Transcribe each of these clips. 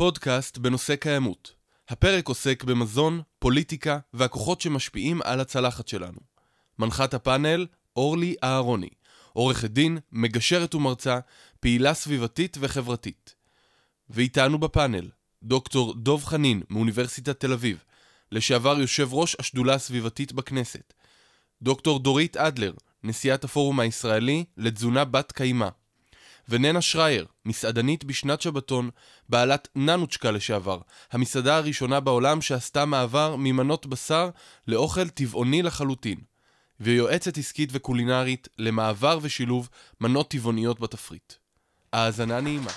פודקאסט בנושא קיימות. הפרק עוסק במזון, פוליטיקה והכוחות שמשפיעים על הצלחת שלנו. מנחת הפאנל, אורלי אהרוני. עורכת דין, מגשרת ומרצה, פעילה סביבתית וחברתית. ואיתנו בפאנל, דוקטור דוב חנין מאוניברסיטת תל אביב, לשעבר יושב ראש השדולה הסביבתית בכנסת. דוקטור דורית אדלר, נשיאת הפורום הישראלי לתזונה בת קיימא. וננה שרייר, מסעדנית בשנת שבתון, בעלת ננוצ'קה לשעבר, המסעדה הראשונה בעולם שעשתה מעבר ממנות בשר לאוכל טבעוני לחלוטין. ויועצת עסקית וקולינרית למעבר ושילוב מנות טבעוניות בתפריט. האזנה נעימה.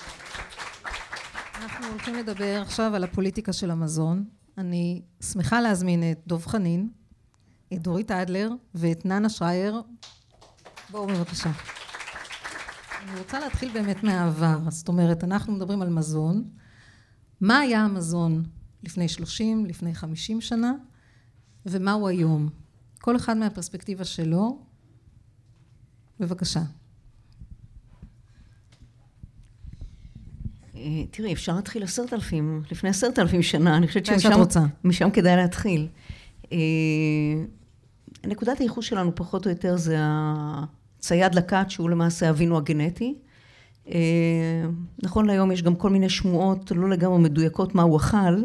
אנחנו הולכים לדבר עכשיו על הפוליטיקה של המזון. אני שמחה להזמין את דב חנין, את דורית אדלר ואת ננה שרייר. בואו בבקשה. אני רוצה להתחיל באמת מהעבר. זאת אומרת, אנחנו מדברים על מזון. מה היה המזון לפני 30, לפני 50 שנה, ומהו היום? כל אחד מהפרספקטיבה שלו. בבקשה. אה, תראי, אפשר להתחיל עשרת אלפים, לפני עשרת אלפים שנה, אני חושבת שמשם כדאי להתחיל. אה, נקודת הייחוס שלנו פחות או יותר זה הצייד לקט, שהוא למעשה אבינו הגנטי. אה, נכון להיום יש גם כל מיני שמועות לא לגמרי מדויקות מה הוא אכל.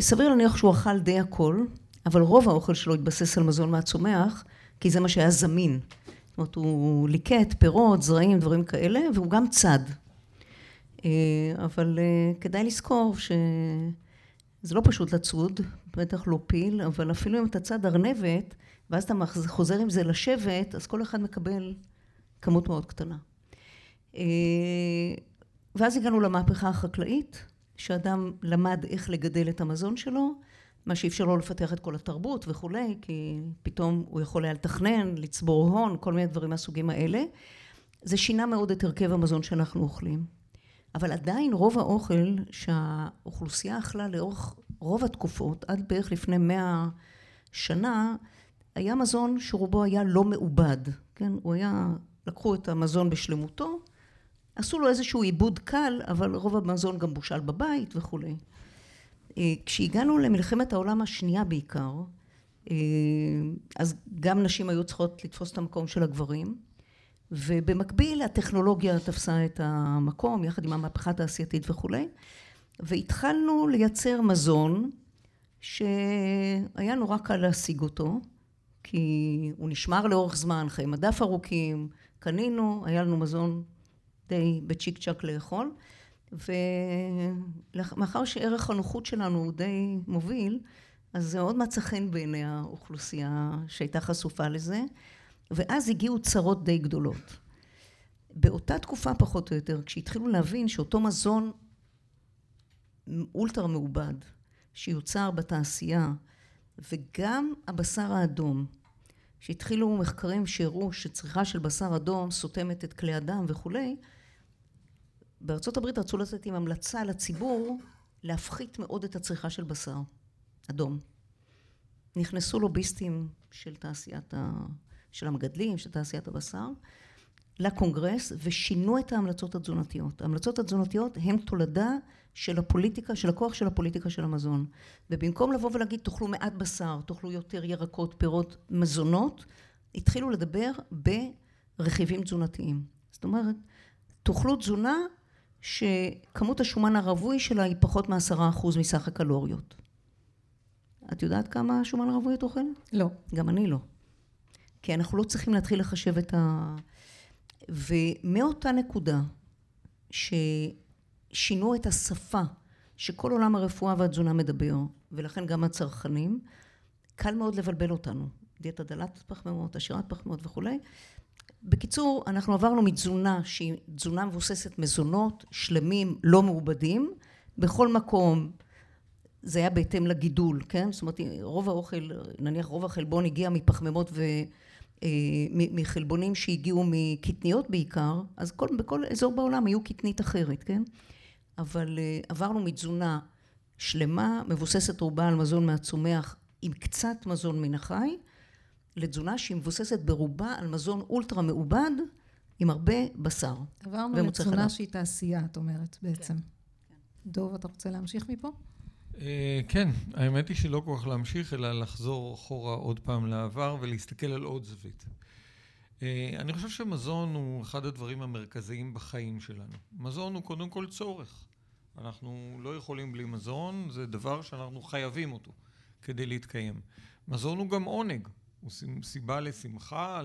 סביר להניח שהוא אכל די הכל. אבל רוב האוכל שלו התבסס על מזון מהצומח, כי זה מה שהיה זמין. זאת אומרת, הוא ליקט פירות, זרעים, דברים כאלה, והוא גם צד. אה, אבל אה, כדאי לזכור שזה לא פשוט לצוד, בטח לא פיל, אבל אפילו אם אתה צד ארנבת, ואז אתה חוזר עם זה לשבט, אז כל אחד מקבל כמות מאוד קטנה. אה, ואז הגענו למהפכה החקלאית, שאדם למד איך לגדל את המזון שלו, מה שאפשר לו לפתח את כל התרבות וכולי, כי פתאום הוא יכול היה לתכנן, לצבור הון, כל מיני דברים מהסוגים האלה. זה שינה מאוד את הרכב המזון שאנחנו אוכלים. אבל עדיין רוב האוכל שהאוכלוסייה אכלה לאורך רוב התקופות, עד בערך לפני מאה שנה, היה מזון שרובו היה לא מעובד, כן? הוא היה, לקחו את המזון בשלמותו, עשו לו איזשהו עיבוד קל, אבל רוב המזון גם בושל בבית וכולי. אה, כשהגענו למלחמת העולם השנייה בעיקר, אה, אז גם נשים היו צריכות לתפוס את המקום של הגברים, ובמקביל הטכנולוגיה תפסה את המקום, יחד עם המהפכה התעשייתית וכולי, והתחלנו לייצר מזון שהיה נורא קל להשיג אותו, כי הוא נשמר לאורך זמן, חיי מדף ארוכים, קנינו, היה לנו מזון די בצ'יק צ'אק לאכול, ומאחר שערך הנוחות שלנו הוא די מוביל, אז זה מאוד מצא חן בעיני האוכלוסייה שהייתה חשופה לזה, ואז הגיעו צרות די גדולות. באותה תקופה פחות או יותר, כשהתחילו להבין שאותו מזון אולטרה מעובד, שיוצר בתעשייה, וגם הבשר האדום, שהתחילו מחקרים שהראו שצריכה של בשר אדום סותמת את כלי הדם וכולי, בארצות הברית רצו לצאת עם המלצה לציבור להפחית מאוד את הצריכה של בשר אדום. נכנסו לוביסטים של תעשיית ה... של המגדלים, של תעשיית הבשר, לקונגרס ושינו את ההמלצות התזונתיות. ההמלצות התזונתיות הן תולדה של הפוליטיקה, של הכוח של הפוליטיקה של המזון. ובמקום לבוא ולהגיד תאכלו מעט בשר, תאכלו יותר ירקות, פירות, מזונות, התחילו לדבר ברכיבים תזונתיים. זאת אומרת, תאכלו תזונה שכמות השומן הרווי שלה היא פחות מעשרה אחוז מסך הקלוריות. את יודעת כמה שומן רווי את אוכלת? לא. גם אני לא. כי אנחנו לא צריכים להתחיל לחשב את ה... ומאותה נקודה ששינו את השפה שכל עולם הרפואה והתזונה מדבר, ולכן גם הצרכנים, קל מאוד לבלבל אותנו. דיאטה דלת פחמימות, עשירת פחמימות וכולי, בקיצור, אנחנו עברנו מתזונה שהיא תזונה מבוססת מזונות, שלמים, לא מעובדים, בכל מקום זה היה בהתאם לגידול, כן? זאת אומרת, רוב האוכל, נניח רוב החלבון הגיע מפחמימות ומחלבונים אה, שהגיעו מקטניות בעיקר, אז כל, בכל אזור בעולם היו קטנית אחרת, כן? אבל אה, עברנו מתזונה שלמה, מבוססת רובה על מזון מהצומח עם קצת מזון מן החי, לתזונה שהיא מבוססת ברובה על מזון אולטרה מעובד עם הרבה בשר. עברנו לתזונה שהיא תעשייה, את אומרת, בעצם. כן, דוב, אתה רוצה להמשיך מפה? אה, כן, האמת היא שלא כל כך להמשיך, אלא לחזור אחורה עוד פעם לעבר ולהסתכל על עוד זווית. אה, אני חושב שמזון הוא אחד הדברים המרכזיים בחיים שלנו. מזון הוא קודם כל צורך. אנחנו לא יכולים בלי מזון, זה דבר שאנחנו חייבים אותו כדי להתקיים. מזון הוא גם עונג, הוא סיבה לשמחה,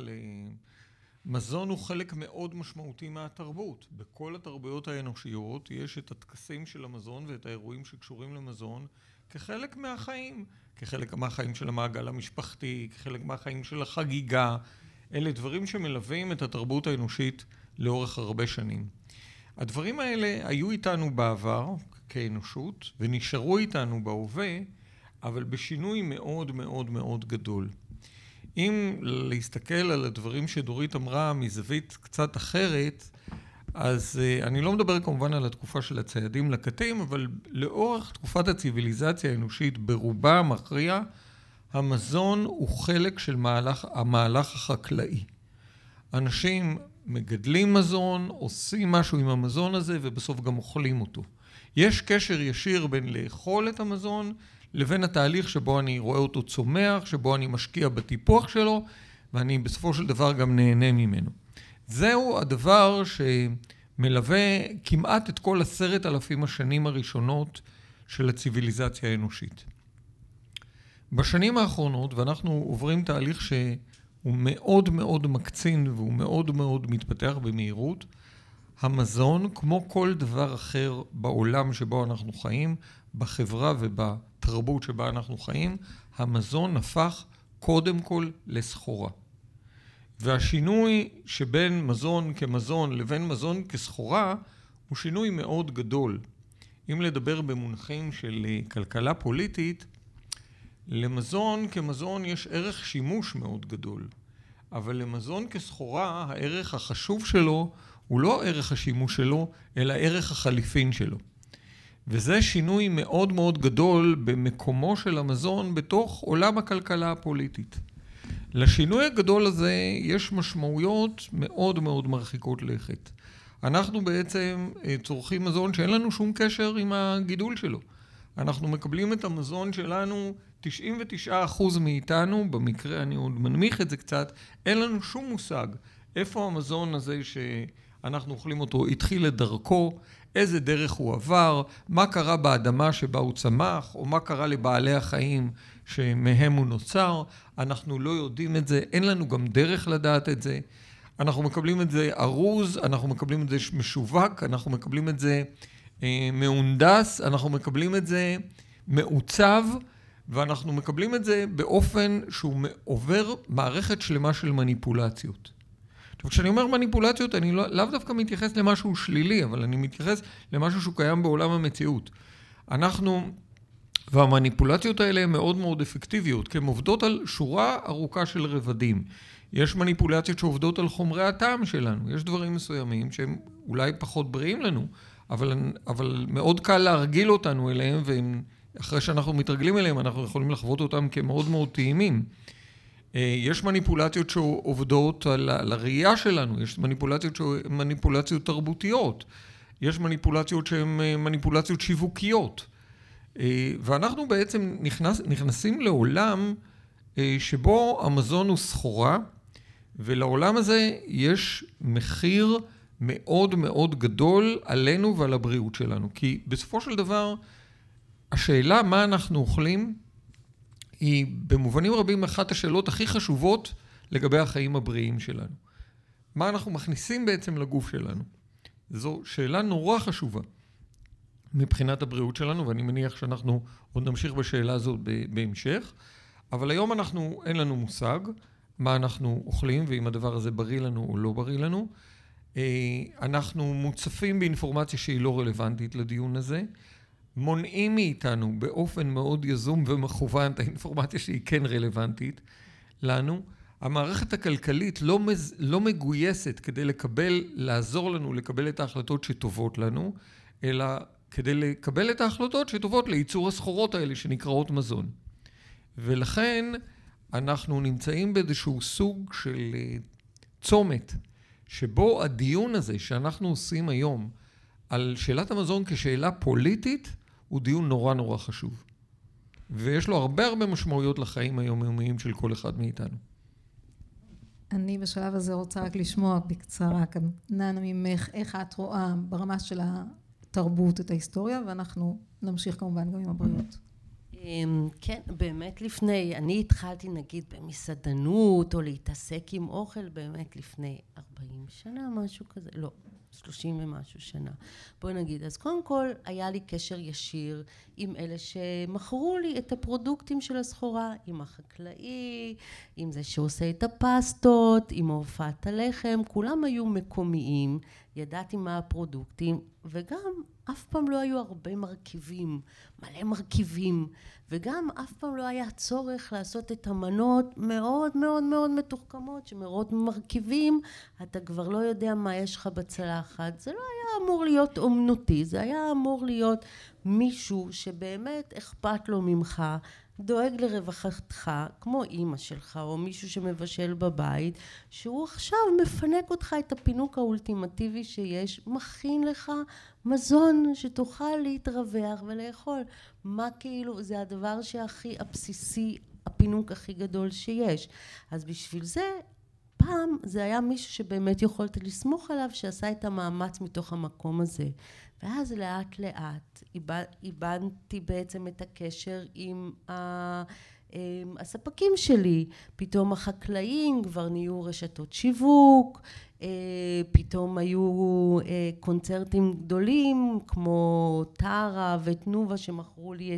מזון הוא חלק מאוד משמעותי מהתרבות. בכל התרבויות האנושיות יש את הטקסים של המזון ואת האירועים שקשורים למזון כחלק מהחיים, כחלק מהחיים של המעגל המשפחתי, כחלק מהחיים של החגיגה. אלה דברים שמלווים את התרבות האנושית לאורך הרבה שנים. הדברים האלה היו איתנו בעבר כאנושות ונשארו איתנו בהווה, אבל בשינוי מאוד מאוד מאוד גדול. אם להסתכל על הדברים שדורית אמרה מזווית קצת אחרת, אז uh, אני לא מדבר כמובן על התקופה של הציידים לקטים, אבל לאורך תקופת הציוויליזציה האנושית ברובה המכריע, המזון הוא חלק של מהלך, המהלך החקלאי. אנשים מגדלים מזון, עושים משהו עם המזון הזה ובסוף גם אוכלים אותו. יש קשר ישיר בין לאכול את המזון לבין התהליך שבו אני רואה אותו צומח, שבו אני משקיע בטיפוח שלו, ואני בסופו של דבר גם נהנה ממנו. זהו הדבר שמלווה כמעט את כל עשרת אלפים השנים הראשונות של הציוויליזציה האנושית. בשנים האחרונות, ואנחנו עוברים תהליך שהוא מאוד מאוד מקצין והוא מאוד מאוד מתפתח במהירות, המזון, כמו כל דבר אחר בעולם שבו אנחנו חיים, בחברה ובתרבות שבה אנחנו חיים, המזון הפך קודם כל לסחורה. והשינוי שבין מזון כמזון לבין מזון כסחורה הוא שינוי מאוד גדול. אם לדבר במונחים של אה, כלכלה פוליטית, למזון כמזון יש ערך שימוש מאוד גדול, אבל למזון כסחורה הערך החשוב שלו הוא לא ערך השימוש שלו, אלא ערך החליפין שלו. וזה שינוי מאוד מאוד גדול במקומו של המזון בתוך עולם הכלכלה הפוליטית. לשינוי הגדול הזה יש משמעויות מאוד מאוד מרחיקות לכת. אנחנו בעצם אה, צורכים מזון שאין לנו שום קשר עם הגידול שלו. אנחנו מקבלים את המזון שלנו, 99% מאיתנו, במקרה אני עוד מנמיך את זה קצת, אין לנו שום מושג איפה המזון הזה שאנחנו אוכלים אותו התחיל את דרכו, איזה דרך הוא עבר, מה קרה באדמה שבה הוא צמח, או מה קרה לבעלי החיים שמהם הוא נוצר. אנחנו לא יודעים את זה, אין לנו גם דרך לדעת את זה. אנחנו מקבלים את זה ארוז, אנחנו מקבלים את זה משווק, אנחנו מקבלים את זה אה, מהונדס, אנחנו מקבלים את זה מעוצב, ואנחנו מקבלים את זה באופן שהוא עובר מערכת שלמה של מניפולציות. עכשיו, כשאני אומר מניפולציות, אני לא, לאו דווקא מתייחס למשהו שלילי, אבל אני מתייחס למשהו שהוא קיים בעולם המציאות. אנחנו, והמניפולציות האלה הן מאוד מאוד אפקטיביות, כי הן עובדות על שורה ארוכה של רבדים. יש מניפולציות שעובדות על חומרי הטעם שלנו, יש דברים מסוימים שהם אולי פחות בריאים לנו, אבל, אבל מאוד קל להרגיל אותנו אליהם, ואחרי שאנחנו מתרגלים אליהם, אנחנו יכולים לחוות אותם כמאוד מאוד טעימים. אה, יש מניפולציות שעובדות על, על הראייה שלנו, יש מניפולציות מניפולציות תרבותיות, יש מניפולציות שהן אה, מניפולציות שיווקיות. אה, ואנחנו בעצם נכנס, נכנסים לעולם שבו המזון הוא סחורה, ולעולם הזה יש מחיר מאוד מאוד גדול עלינו ועל הבריאות שלנו. כי בסופו של דבר, השאלה מה אנחנו אוכלים היא במובנים רבים אחת השאלות הכי חשובות לגבי החיים הבריאים שלנו. מה אנחנו מכניסים בעצם לגוף שלנו? זו שאלה נורא חשובה מבחינת הבריאות שלנו, ואני מניח שאנחנו עוד נמשיך בשאלה הזאת בהמשך, אבל היום אנחנו, אין לנו מושג מה אנחנו אוכלים ואם הדבר הזה בריא לנו או לא בריא לנו. אה, אנחנו מוצפים באינפורמציה שהיא לא רלוונטית לדיון הזה. מונעים מאיתנו באופן מאוד יזום ומכוון את האינפורמציה שהיא כן רלוונטית לנו. המערכת הכלכלית לא, מז... לא מגויסת כדי לקבל, לעזור לנו לקבל את ההחלטות שטובות לנו, אלא כדי לקבל את ההחלטות שטובות לייצור הסחורות האלה שנקראות מזון. ולכן אנחנו נמצאים באיזשהו סוג של אה, צומת, שבו הדיון הזה שאנחנו עושים היום על שאלת המזון כשאלה פוליטית, הוא דיון נורא נורא חשוב. ויש לו הרבה הרבה משמעויות לחיים היומיומיים של כל אחד מאיתנו. אני בשלב הזה רוצה רק לשמוע בקצרה, ננה ממך, איך את רואה ברמה של התרבות את ההיסטוריה, ואנחנו נמשיך כמובן גם עם הבריאות. אמ, כן, באמת לפני, אני התחלתי נגיד במסעדנות או להתעסק עם אוכל באמת לפני 40 שנה, משהו כזה, לא, שלושים ומשהו שנה. בואי נגיד, אז קודם כל היה לי קשר ישיר עם אלה שמכרו לי את הפרודוקטים של הסחורה, עם החקלאי, עם זה שעושה את הפסטות, עם הופעת הלחם, כולם היו מקומיים, ידעתי מה הפרודוקטים, וגם אף פעם לא היו הרבה מרכיבים, מלא מרכיבים, וגם אף פעם לא היה צורך לעשות את המנות מאוד מאוד מאוד מתוחכמות, שמראות מרכיבים, אתה כבר לא יודע מה יש לך בצלחת. זה לא היה אמור להיות אומנותי, זה היה אמור להיות מישהו שבאמת אכפת לו ממך, דואג לרווחתך, כמו אימא שלך או מישהו שמבשל בבית, שהוא עכשיו מפנק אותך את הפינוק האולטימטיבי שיש, מכין לך מזון שתוכל להתרווח ולאכול. מה כאילו, זה הדבר שהכי הבסיסי, הפינוק הכי גדול שיש. אז בשביל זה פעם זה היה מישהו שבאמת יכולת לסמוך עליו שעשה את המאמץ מתוך המקום הזה ואז לאט לאט איבדתי בעצם את הקשר עם הספקים שלי. פתאום החקלאים כבר נהיו רשתות שיווק אה, פתאום היו אה, קונצרטים גדולים כמו טרה ותנובה שמכרו לי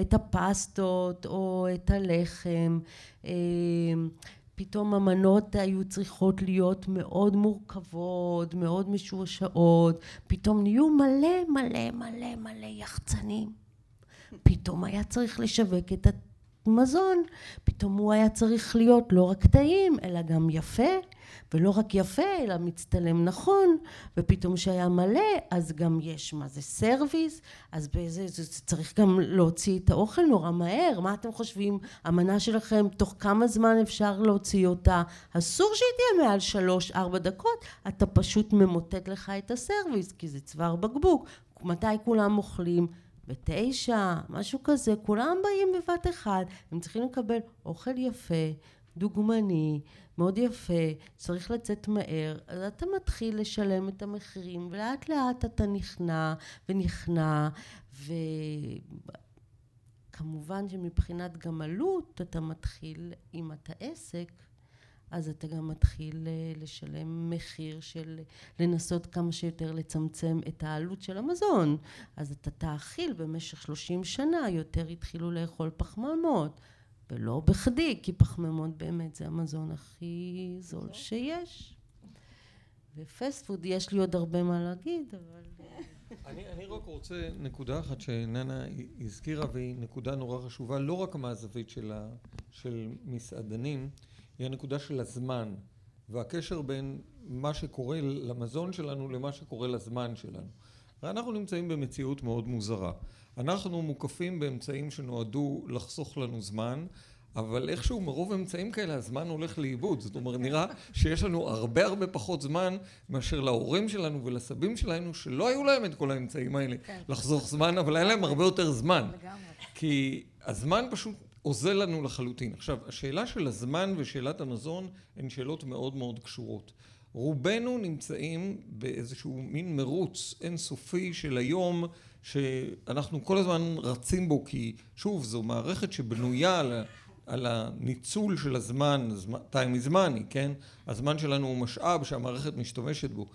את הפסטות או את הלחם. אה, פתאום המנות היו צריכות להיות מאוד מורכבות, מאוד משועשעות, פתאום נהיו מלא מלא מלא מלא יחצנים. פתאום היה צריך לשווק את המזון, פתאום הוא היה צריך להיות לא רק טעים, אלא גם יפה. ולא רק יפה, אלא מצטלם נכון, ופתאום שהיה מלא, אז גם יש מה זה סרוויס, אז באיזה, זה, זה צריך גם להוציא את האוכל נורא מהר, מה אתם חושבים, המנה שלכם, תוך כמה זמן אפשר להוציא אותה? אסור שהיא תהיה מעל שלוש-ארבע דקות, אתה פשוט ממוטט לך את הסרוויס, כי זה צוואר בקבוק. מתי כולם אוכלים? בתשע, משהו כזה, כולם באים בבת אחת, הם צריכים לקבל אוכל יפה, דוגמני, מאוד יפה, צריך לצאת מהר, אז אתה מתחיל לשלם את המחירים ולאט לאט אתה נכנע ונכנע וכמובן שמבחינת גם עלות אתה מתחיל, אם אתה עסק אז אתה גם מתחיל אה, לשלם מחיר של לנסות כמה שיותר לצמצם את העלות של המזון. אז אתה תאכיל במשך שלושים שנה, יותר התחילו לאכול פחמימות. ולא בכדי, כי פחמימות באמת זה המזון הכי זול שיש. ופסט פוד, יש לי עוד הרבה מה להגיד, אבל... אני, אני רק רוצה נקודה אחת שננה הזכירה, והיא נקודה נורא חשובה, לא רק מהזווית של, ה, של מסעדנים, היא הנקודה של הזמן, והקשר בין מה שקורה למזון שלנו למה שקורה לזמן שלנו. ואנחנו נמצאים במציאות מאוד מוזרה. אנחנו מוקפים באמצעים שנועדו לחסוך לנו זמן, אבל איכשהו מרוב אמצעים כאלה הזמן הולך לאיבוד. זאת אומרת, נראה שיש לנו הרבה הרבה פחות זמן מאשר להורים שלנו ולסבים שלנו, שלא היו להם את כל האמצעים האלה כן. לחסוך זמן, אבל היה להם הרבה יותר זמן. כי הזמן פשוט עוזר לנו לחלוטין. עכשיו, השאלה של הזמן ושאלת המזון הן שאלות מאוד מאוד קשורות. רובנו נמצאים באיזשהו מין מרוץ אינסופי של היום שאנחנו כל הזמן רצים בו כי שוב זו מערכת שבנויה על, על הניצול של הזמן, time is money, כן? הזמן שלנו הוא משאב שהמערכת משתמשת בו.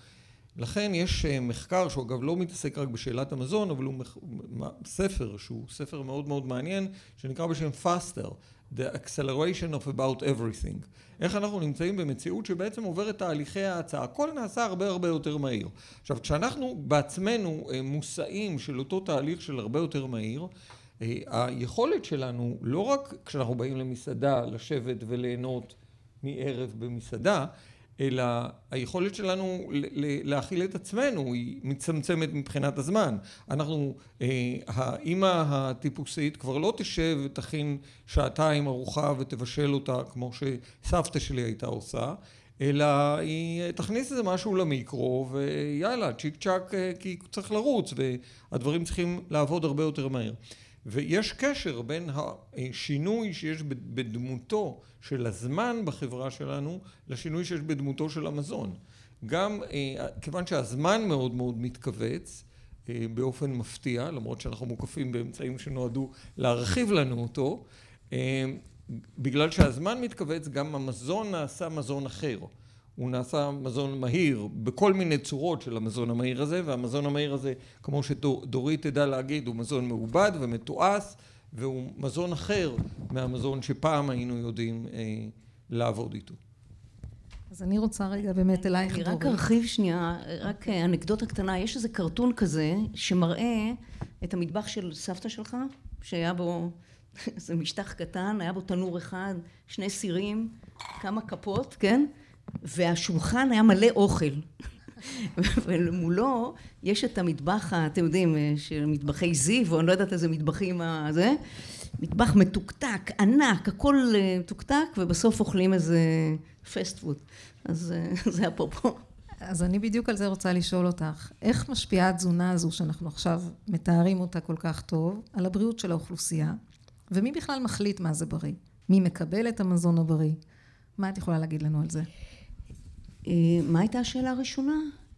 לכן יש אה, מחקר שהוא אגב לא מתעסק רק בשאלת המזון אבל הוא מח... ספר שהוא ספר מאוד מאוד מעניין שנקרא בשם faster The acceleration of about everything. איך אנחנו נמצאים במציאות שבעצם עוברת תהליכי ההצעה. הכל נעשה הרבה הרבה יותר מהיר. עכשיו, כשאנחנו בעצמנו אה, מושאים של אותו תהליך של הרבה יותר מהיר, אה, היכולת שלנו, לא רק כשאנחנו באים למסעדה, לשבת וליהנות מערב במסעדה, אלא היכולת שלנו להכיל את עצמנו היא מצמצמת מבחינת הזמן. אנחנו, אה, האימא הטיפוסית כבר לא תשב ותכין שעתיים ארוחה ותבשל אותה כמו שסבתא שלי הייתה עושה, אלא היא תכניס איזה משהו למיקרו ויאללה צ'יק צ'אק כי צריך לרוץ והדברים צריכים לעבוד הרבה יותר מהר. ויש קשר בין השינוי שיש בדמותו של הזמן בחברה שלנו לשינוי שיש בדמותו של המזון. גם כיוון שהזמן מאוד מאוד מתכווץ באופן מפתיע, למרות שאנחנו מוקפים באמצעים שנועדו להרחיב לנו אותו, בגלל שהזמן מתכווץ גם המזון נעשה מזון אחר. הוא נעשה מזון מהיר בכל מיני צורות של המזון המהיר הזה והמזון המהיר הזה כמו שדורית תדע להגיד הוא מזון מעובד ומתועש והוא מזון אחר מהמזון שפעם היינו יודעים אה, לעבוד איתו. אז אני רוצה רגע באמת אלייך דורית. אני רק ארחיב שנייה, רק אנקדוטה קטנה, יש איזה קרטון כזה שמראה את המטבח של סבתא שלך שהיה בו איזה משטח קטן, היה בו תנור אחד, שני סירים, כמה כפות, כן? והשולחן היה מלא אוכל. ומולו יש את המטבח, אתם יודעים, של מטבחי זיו, או אני לא יודעת איזה מטבחים הזה, מטבח מתוקתק, ענק, הכל אה, מתוקתק, ובסוף אוכלים איזה פסט פוד. אז אה, זה אפרופו. אז אני בדיוק על זה רוצה לשאול אותך. איך משפיעה התזונה הזו, שאנחנו עכשיו מתארים אותה כל כך טוב, על הבריאות של האוכלוסייה? ומי בכלל מחליט מה זה בריא? מי מקבל את המזון הבריא? מה את יכולה להגיד לנו על זה? אה, מה הייתה השאלה הראשונה?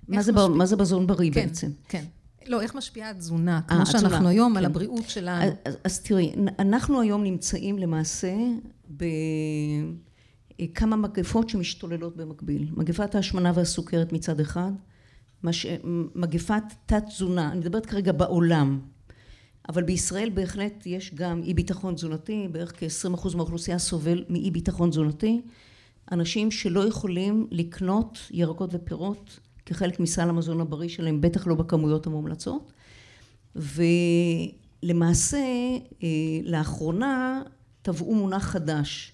מה זה, משפיע... מה זה מזון בריא כן, בעצם? כן. לא, איך משפיעה התזונה, כמו 아, שאנחנו התזונה, היום, כן. על הבריאות שלנו. אז, אז, אז תראי, אנחנו היום נמצאים למעשה בכמה מגפות שמשתוללות במקביל. מגפת ההשמנה והסוכרת מצד אחד, מש... מגפת תת-תזונה, אני מדברת כרגע בעולם, אבל בישראל בהחלט יש גם אי ביטחון תזונתי, בערך כ-20% מהאוכלוסייה סובל מאי ביטחון תזונתי. אנשים שלא יכולים לקנות ירקות ופירות כחלק מסל המזון הבריא שלהם, בטח לא בכמויות המומלצות. ולמעשה, אה, לאחרונה טבעו מונח חדש,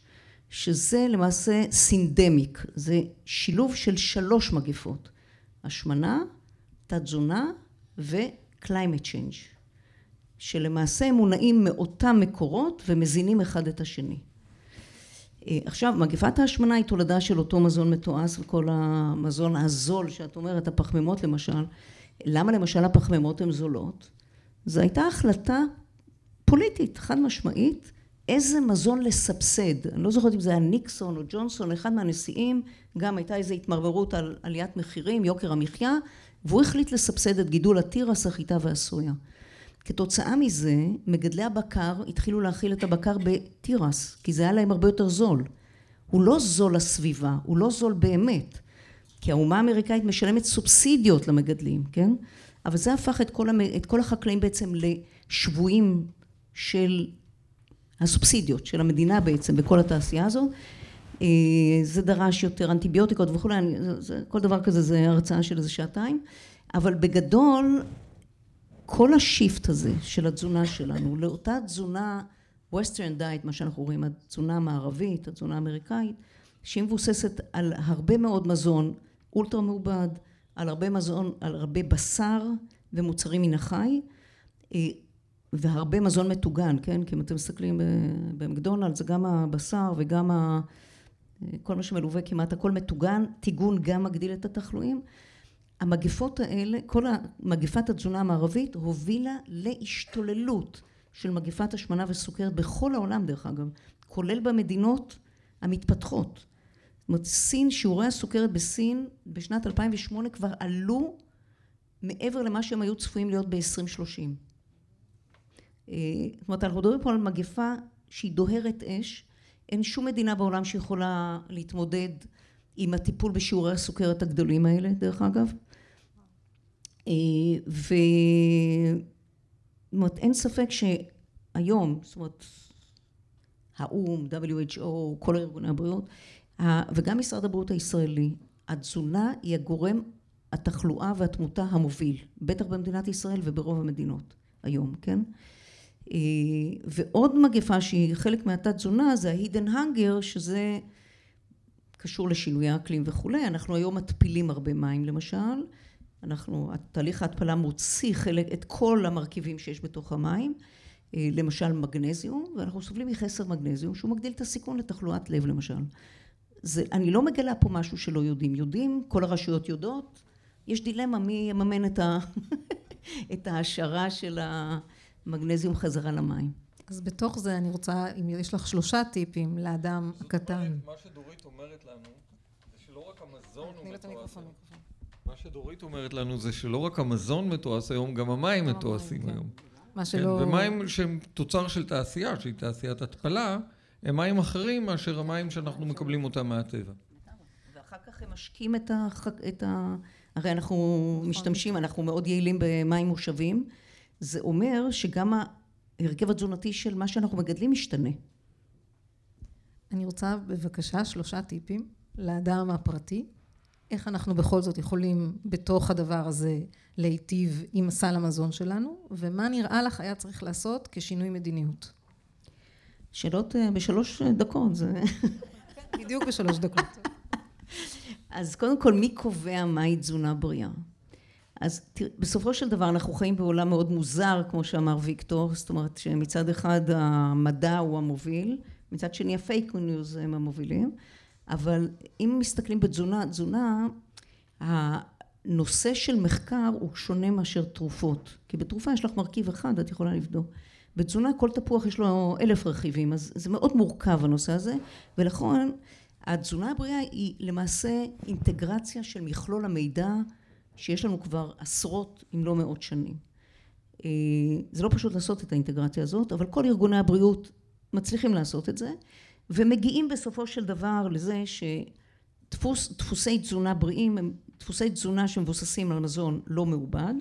שזה למעשה סינדמיק, זה שילוב של שלוש מגפות, השמנה, תת תזונה ו-climate change, שלמעשה מונעים מאותם מקורות ומזינים אחד את השני. אה, עכשיו מגפת ההשמנה היא תולדה של אותו מזון מתועש וכל המזון הזול שאת אומרת הפחמימות למשל. למה למשל הפחמימות הן זולות? זו הייתה החלטה פוליטית חד משמעית איזה מזון לסבסד. אני לא זוכרת אם זה היה ניקסון או ג'ונסון אחד מהנשיאים גם הייתה איזו התמרמרות על עליית מחירים יוקר המחיה והוא החליט לסבסד את גידול התירס החיטה והסויה כתוצאה מזה מגדלי הבקר התחילו להאכיל את הבקר בתירס כי זה היה להם הרבה יותר זול. הוא לא זול לסביבה הוא לא זול באמת כי האומה האמריקאית משלמת סובסידיות למגדלים כן? אבל זה הפך את כל, המ... את כל החקלאים בעצם לשבויים של הסובסידיות של המדינה בעצם בכל התעשייה הזאת אה, זה דרש יותר אנטיביוטיקות וכולי כל דבר כזה זה הרצאה של איזה שעתיים. אבל בגדול כל השיפט הזה של התזונה שלנו לאותה תזונה western diet מה שאנחנו רואים התזונה המערבית התזונה האמריקאית שהיא מבוססת על הרבה מאוד מזון אולטרה מעובד על הרבה מזון על הרבה בשר ומוצרים מן החי אה, והרבה מזון מטוגן כן? כי אם אתם מסתכלים במקדונלד זה גם הבשר וגם ה... כל מה שמלווה כמעט הכל מטוגן טיגון גם מגדיל את התחלואים המגפות האלה, כל מגפת התזונה המערבית הובילה להשתוללות של מגפת השמנה וסוכרת בכל העולם דרך אגב, כולל במדינות המתפתחות. זאת אומרת סין, שיעורי הסוכרת בסין בשנת 2008 כבר עלו מעבר למה שהם היו צפויים להיות ב-2030. אה, זאת אומרת אנחנו מדברים פה על מגפה שהיא דוהרת אש, אין שום מדינה בעולם שיכולה להתמודד עם הטיפול בשיעורי הסוכרת הגדולים האלה דרך אגב. אה, ואומרת אין ספק שהיום זאת אומרת האו"ם, WHO, כל ארגוני הבריאות וגם משרד הבריאות הישראלי התזונה היא הגורם התחלואה והתמותה המוביל בטח במדינת ישראל וברוב המדינות היום כן? אה, ועוד מגפה שהיא חלק מהתת תזונה זה ה-hidden hunger שזה קשור לשינויי האקלים וכולי אנחנו היום מתפילים הרבה מים למשל אנחנו תהליך ההתפלה מוציא חלק את כל המרכיבים שיש בתוך המים אה, למשל מגנזיום ואנחנו סובלים מחסר מגנזיום שהוא מגדיל את הסיכון לתחלואת לב למשל זה, אני לא מגלה פה משהו שלא יודעים. יודעים, כל הרשויות יודעות, יש דילמה מי יממן את, ה... את ההשערה של המגנזיום חזרה למים. אז בתוך זה אני רוצה, אם יש לך שלושה טיפים לאדם הקטן. מה שדורית אומרת לנו, זה שלא רק המזון הוא מתועש. מה שדורית אומרת לנו זה שלא רק המזון מתועש היום, גם המים מתועשים כן. היום. מה כן, שלא... ומים שהם תוצר של תעשייה, שהיא תעשיית התפלה, הם מים אחרים מאשר המים שאנחנו מקבלים אותם מהטבע. ואחר כך הם משקים את ה... את ה... הרי אנחנו משתמשים, אנחנו מאוד יעילים במים מושבים. זה אומר שגם ההרכב התזונתי של מה שאנחנו מגדלים משתנה. אני רוצה בבקשה שלושה טיפים לאדם הפרטי, איך אנחנו בכל זאת יכולים בתוך הדבר הזה להיטיב עם סל המזון שלנו, ומה נראה לך היה צריך לעשות כשינוי מדיניות. שאלות אה, בשלוש דקות, זה... בדיוק בשלוש דקות. אז קודם כל, מי קובע מהי תזונה בריאה? אז תראה, בסופו של דבר אנחנו חיים בעולם מאוד מוזר, כמו שאמר ויקטור, זאת אומרת שמצד אחד המדע הוא המוביל, מצד שני הפייק ניוז הם המובילים, אבל אם מסתכלים בתזונה, תזונה, הנושא של מחקר הוא שונה מאשר תרופות, כי בתרופה יש לך מרכיב אחד, את יכולה לבדוק. בתזונה כל תפוח יש לו אלף רכיבים, אז זה מאוד מורכב הנושא הזה, ולכן התזונה הבריאה היא למעשה אינטגרציה של מכלול המידע שיש לנו כבר עשרות אם לא מאות שנים. אה, זה לא פשוט לעשות את האינטגרציה הזאת, אבל כל ארגוני הבריאות מצליחים לעשות את זה, ומגיעים בסופו של דבר לזה שדפוסי תזונה בריאים הם דפוסי תזונה שמבוססים על מזון לא מעובד,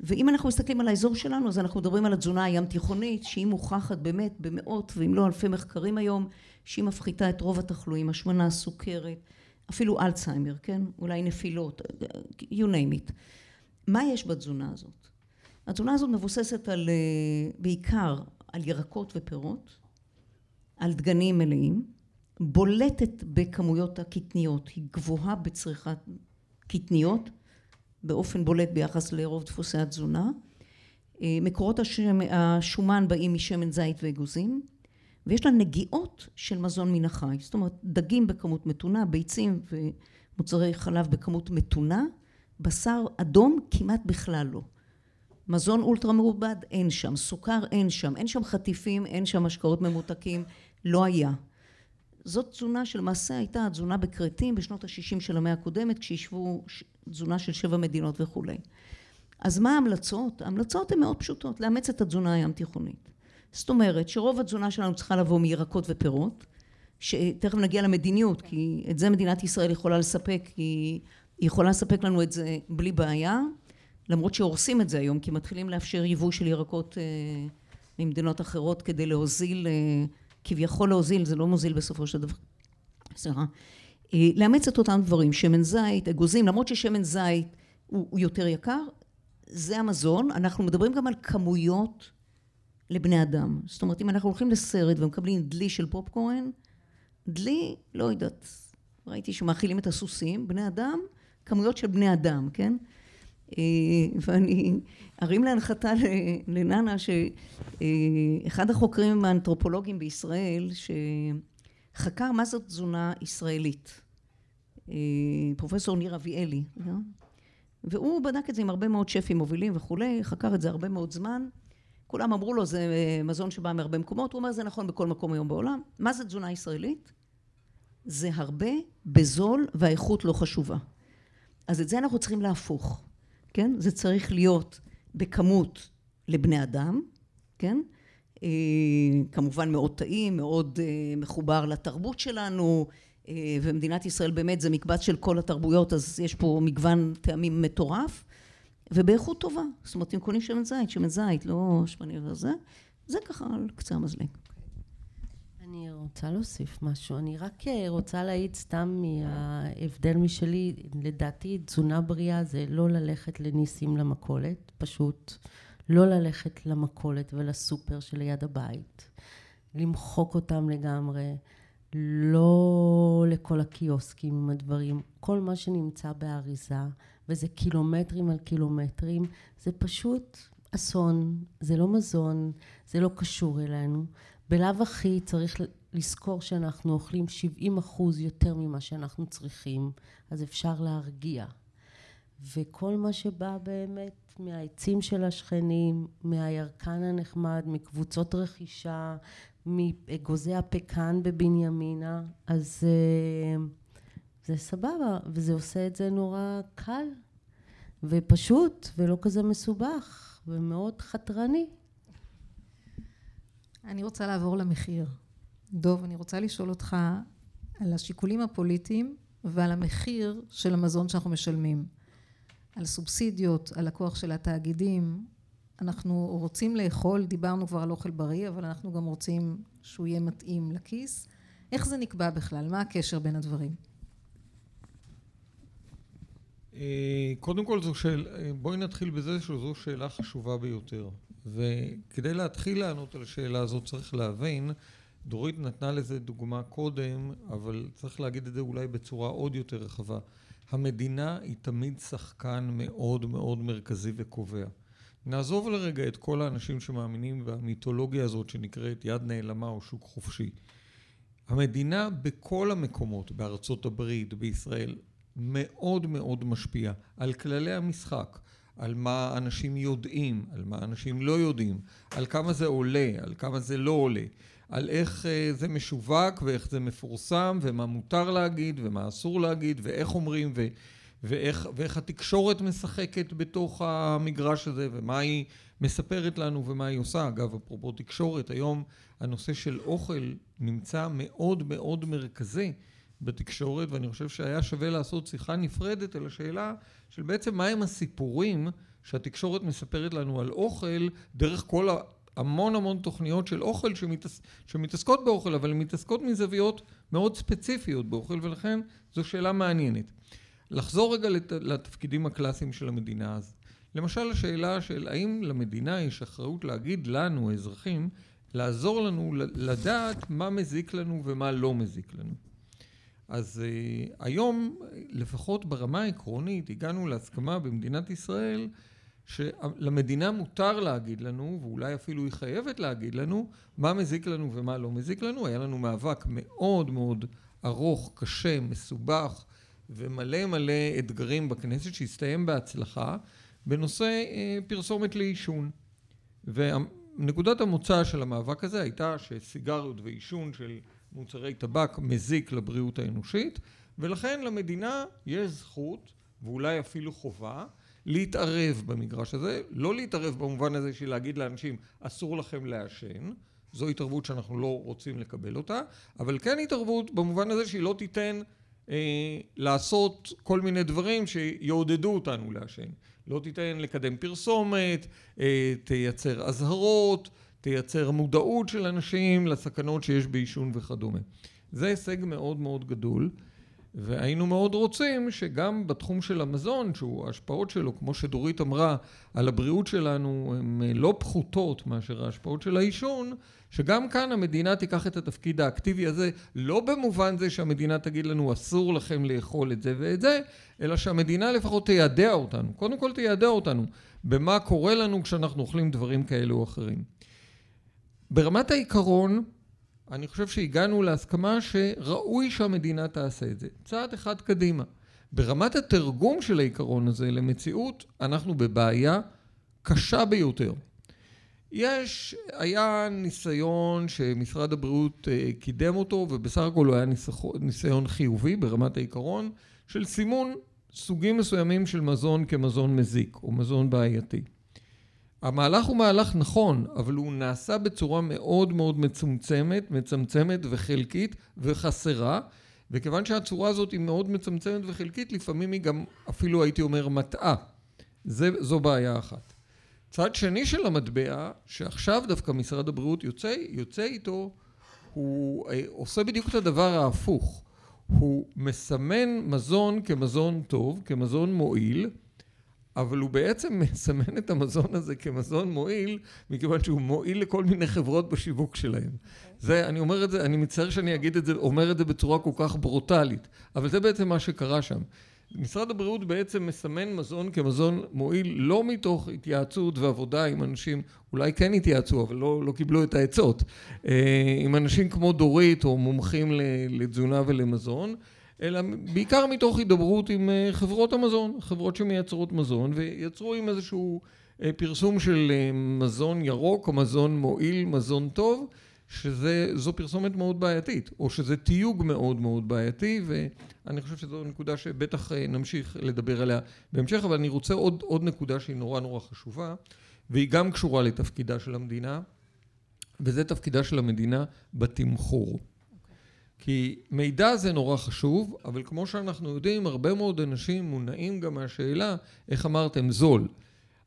ואם אנחנו מסתכלים על האזור שלנו אז אנחנו מדברים על התזונה הים תיכונית שהיא מוכחת באמת במאות ואם לא אלפי מחקרים היום שהיא מפחיתה את רוב התחלואים, השמנה, סוכרת, אפילו אלצהיימר, כן? אולי נפילות, you name it. מה יש בתזונה הזאת? התזונה הזאת מבוססת על, בעיקר על ירקות ופירות, על דגנים מלאים, בולטת בכמויות הקטניות, היא גבוהה בצריכת קטניות, באופן בולט ביחס לרוב דפוסי התזונה. מקורות השומן באים משמן זית ואגוזים, ויש לה נגיעות של מזון מן החי, זאת אומרת דגים בכמות מתונה, ביצים ומוצרי חלב בכמות מתונה, בשר אדום כמעט בכלל לא. מזון אולטרה מעובד אין שם, סוכר אין שם, אין שם חטיפים, אין שם משקאות ממותקים, לא היה. זאת תזונה שלמעשה הייתה תזונה בכרתים בשנות ה-60 של המאה הקודמת כשישבו תזונה של שבע מדינות וכולי. אז מה ההמלצות? ההמלצות הן מאוד פשוטות, לאמץ את התזונה הים תיכונית. זאת אומרת שרוב התזונה שלנו צריכה לבוא מירקות ופירות, שתכף נגיע למדיניות, כי את זה מדינת ישראל יכולה לספק, כי היא יכולה לספק לנו את זה בלי בעיה, למרות שהורסים את זה היום, כי מתחילים לאפשר יבוא של ירקות אה, ממדינות אחרות כדי להוזיל, אה, כביכול להוזיל, זה לא מוזיל בסופו של דבר. סליחה. אה, לאמץ את אותם דברים, שמן זית, אגוזים, למרות ששמן זית הוא, הוא יותר יקר, זה המזון, אנחנו מדברים גם על כמויות לבני אדם. זאת אומרת, אם אנחנו הולכים לסרט ומקבלים דלי של פופקורן, דלי, לא יודעת, ראיתי שמאכילים את הסוסים, בני אדם, כמויות של בני אדם, כן? ואני ארים להנחתה לננה שאחד החוקרים האנתרופולוגיים בישראל שחקר מה זאת תזונה ישראלית, פרופסור ניר אביאלי, והוא בדק את זה עם הרבה מאוד שפים מובילים וכולי, חקר את זה הרבה מאוד זמן, כולם אמרו לו זה מזון שבא מהרבה מקומות, הוא אומר זה נכון בכל מקום היום בעולם, מה זה תזונה ישראלית? זה הרבה בזול והאיכות לא חשובה. אז את זה אנחנו צריכים להפוך. כן? זה צריך להיות בכמות לבני אדם, כן? כמובן מאוד טעים, מאוד מחובר לתרבות שלנו, ומדינת ישראל באמת זה מקבץ של כל התרבויות, אז יש פה מגוון טעמים מטורף, ובאיכות טובה. זאת אומרת, אם קונים שמן זית, שמן זית, לא שמנים וזה, זה ככה על קצה המזלג. אני רוצה להוסיף משהו. אני רק רוצה להעיד סתם מההבדל משלי. לדעתי תזונה בריאה זה לא ללכת לניסים למכולת, פשוט לא ללכת למכולת ולסופר שליד הבית. למחוק אותם לגמרי. לא לכל הקיוסקים עם הדברים. כל מה שנמצא באריזה, וזה קילומטרים על קילומטרים, זה פשוט אסון, זה לא מזון, זה לא קשור אלינו. בלאו הכי צריך לזכור שאנחנו אוכלים 70 אחוז יותר ממה שאנחנו צריכים, אז אפשר להרגיע. וכל מה שבא באמת מהעצים של השכנים, מהירקן הנחמד, מקבוצות רכישה, מאגוזי הפקן בבנימינה, אז אה, זה סבבה, וזה עושה את זה נורא קל ופשוט ולא כזה מסובך ומאוד חתרני. אני רוצה לעבור למחיר. דוב, אני רוצה לשאול אותך על השיקולים הפוליטיים ועל המחיר של המזון שאנחנו משלמים. על סובסידיות, על הכוח של התאגידים. אנחנו רוצים לאכול, דיברנו כבר על אוכל בריא, אבל אנחנו גם רוצים שהוא יהיה מתאים לכיס. איך זה נקבע בכלל? מה הקשר בין הדברים? אה, קודם כל זו שאלה, אה, בואי נתחיל בזה שזו שאלה חשובה ביותר. וכדי להתחיל לענות על השאלה הזאת צריך להבין, דורית נתנה לזה דוגמה קודם, אבל צריך להגיד את זה אולי בצורה עוד יותר רחבה. המדינה היא תמיד שחקן מאוד מאוד מרכזי וקובע. נעזוב לרגע את כל האנשים שמאמינים במיתולוגיה הזאת שנקראת יד נעלמה או שוק חופשי. המדינה בכל המקומות, בארצות הברית, בישראל, מאוד מאוד משפיעה על כללי המשחק, על מה אנשים יודעים, על מה אנשים לא יודעים, על כמה זה עולה, על כמה זה לא עולה, על איך אה, זה משווק ואיך זה מפורסם ומה מותר להגיד ומה אסור להגיד ואיך אומרים ו, ואיך, ואיך התקשורת משחקת בתוך המגרש הזה ומה היא מספרת לנו ומה היא עושה. אגב, אפרופו תקשורת, היום הנושא של אוכל נמצא מאוד מאוד מרכזי בתקשורת ואני חושב שהיה שווה לעשות שיחה נפרדת על השאלה של בעצם מהם הסיפורים שהתקשורת מספרת לנו על אוכל דרך כל המון המון תוכניות של אוכל שמתעס... שמתעסקות באוכל, אבל הן מתעסקות מזוויות מאוד ספציפיות באוכל, ולכן זו שאלה מעניינת. לחזור רגע לת... לתפקידים הקלאסיים של המדינה אז. למשל השאלה של האם למדינה יש אחריות להגיד לנו, האזרחים, לעזור לנו לדעת מה מזיק לנו ומה לא מזיק לנו. אז uh, היום, לפחות ברמה העקרונית, הגענו להסכמה במדינת ישראל שלמדינה מותר להגיד לנו, ואולי אפילו היא חייבת להגיד לנו, מה מזיק לנו ומה לא מזיק לנו. היה לנו מאבק מאוד מאוד ארוך, קשה, מסובך ומלא מלא אתגרים בכנסת, שהסתיים בהצלחה, בנושא אה, פרסומת לעישון. ונקודת המוצא של המאבק הזה הייתה שסיגריות ועישון של מוצרי טבק מזיק לבריאות האנושית, ולכן למדינה יש זכות, ואולי אפילו חובה, להתערב במגרש הזה, לא להתערב במובן הזה של להגיד לאנשים אסור לכם לעשן, זו התערבות שאנחנו לא רוצים לקבל אותה, אבל כן התערבות במובן הזה שהיא לא תיתן אה, לעשות כל מיני דברים שיעודדו אותנו לעשן. לא תיתן לקדם פרסומת, אה, תייצר אזהרות, תייצר מודעות של אנשים לסכנות שיש בעישון וכדומה. זה הישג מאוד מאוד גדול. והיינו מאוד רוצים שגם בתחום של המזון, שהוא ההשפעות שלו, כמו שדורית אמרה, על הבריאות שלנו הן אה, לא פחותות מאשר ההשפעות של העישון, שגם כאן המדינה תיקח את התפקיד האקטיבי הזה, לא במובן זה שהמדינה תגיד לנו אסור לכם לאכול את זה ואת זה, אלא שהמדינה לפחות תיידע אותנו, קודם כל תיידע אותנו במה קורה לנו כשאנחנו אוכלים דברים כאלו או אחרים. ברמת העיקרון, אני חושב שהגענו להסכמה שראוי שהמדינה תעשה את זה. צעד אחד קדימה. ברמת התרגום של העיקרון הזה למציאות, אנחנו בבעיה קשה ביותר. יש, היה ניסיון שמשרד הבריאות אה, קידם אותו, ובסך הכל הוא היה ניסיון חיובי ברמת העיקרון, של סימון סוגים מסוימים של מזון כמזון מזיק או מזון בעייתי. המהלך הוא מהלך נכון, אבל הוא נעשה בצורה מאוד מאוד מצומצמת, מצמצמת וחלקית וחסרה, וכיוון שהצורה הזאת היא מאוד מצמצמת וחלקית, לפעמים היא גם אפילו הייתי אומר מטעה. זה, זו בעיה אחת. צד שני של המטבע, שעכשיו דווקא משרד הבריאות יוצא, יוצא איתו, הוא אה, עושה בדיוק את הדבר ההפוך. הוא מסמן מזון כמזון טוב, כמזון מועיל, אבל הוא בעצם מסמן את המזון הזה כמזון מועיל, מכיוון שהוא מועיל לכל מיני חברות בשיווק שלהם. זה, אני אומר את זה, אני מצטער שאני אגיד את זה, אומר את זה בצורה כל כך ברוטלית, אבל זה בעצם מה שקרה שם. משרד הבריאות בעצם מסמן מזון כמזון מועיל לא מתוך התייעצות ועבודה עם אנשים, אולי כן התייעצו אבל לא, לא קיבלו את העצות, אה, עם אנשים כמו דורית או מומחים לתזונה ולמזון, אלא בעיקר מתוך הידברות עם אה, חברות המזון, חברות שמייצרות מזון, ויצרו עם איזשהו אה, פרסום של מזון ירוק, או מזון מועיל, מזון טוב, שזו פרסומת מאוד בעייתית, או שזה תיוג מאוד מאוד בעייתי, ואני חושב שזו נקודה שבטח אה, נמשיך לדבר עליה בהמשך, אבל אני רוצה עוד, עוד נקודה שהיא נורא נורא חשובה, והיא גם קשורה לתפקידה של המדינה, וזה תפקידה של המדינה בתמחור. כי מידע זה נורא חשוב, אבל כמו שאנחנו יודעים, הרבה מאוד אנשים מונעים גם מהשאלה, איך אמרתם, זול.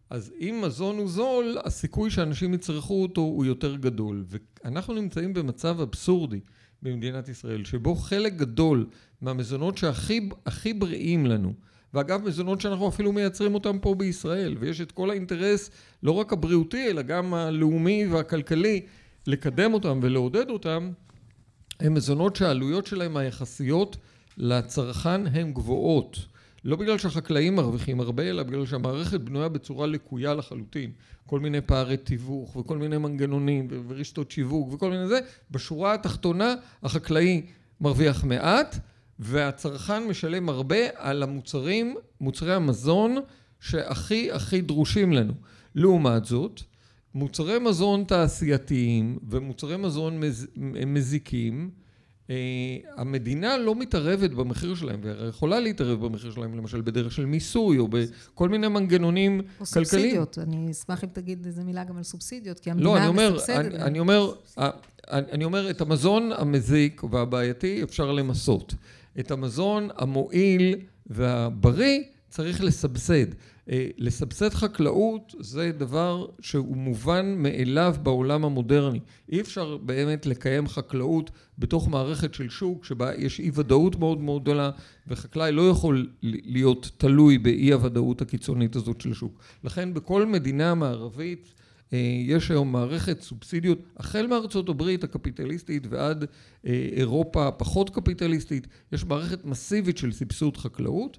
אז אם מזון הוא זול, הסיכוי שאנשים יצרכו אותו הוא יותר גדול. ואנחנו נמצאים במצב אבסורדי במדינת ישראל, שבו חלק גדול מהמזונות שהכי בריאים לנו, ואגב מזונות שאנחנו אפילו מייצרים אותם פה בישראל, ויש את כל האינטרס לא רק הבריאותי, אלא גם הלאומי והכלכלי, לקדם אותם ולעודד אותם, הם מזונות שהעלויות שלהם היחסיות לצרכן הן גבוהות. לא בגלל שהחקלאים מרוויחים הרבה, אלא בגלל שהמערכת בנויה בצורה לקויה לחלוטין. כל מיני פערי תיווך וכל מיני מנגנונים ורשתות שיווק וכל מיני זה. בשורה התחתונה החקלאי מרוויח מעט והצרכן משלם הרבה על המוצרים, מוצרי המזון שהכי הכי דרושים לנו. לעומת זאת, מוצרי מזון תעשייתיים ומוצרי מזון מז, מזיקים אה, המדינה לא מתערבת במחיר שלהם, והיא יכולה להתערב במחיר שלהם, למשל בדרך של מיסוי, או בכל מיני מנגנונים כלכליים. או סובסידיות, אני אשמח אם תגיד איזה מילה גם על סובסידיות, כי המדינה לא, אני מסבסדת. אני, אני אומר, אני אומר, את המזון המזיק והבעייתי אפשר למסות. את המזון המועיל והבריא צריך לסבסד. אה, לסבסד חקלאות זה דבר שהוא מובן מאליו בעולם המודרני. אי אפשר באמת לקיים חקלאות בתוך מערכת של שוק שבה יש אי ודאות מאוד מאוד גדולה וחקלאי לא יכול להיות תלוי באי הוודאות הקיצונית הזאת של שוק. לכן בכל מדינה מערבית אה, יש היום מערכת סובסידיות החל מארצות הברית הקפיטליסטית ועד אה, אירופה הפחות קפיטליסטית, יש מערכת מסיבית של סבסוד חקלאות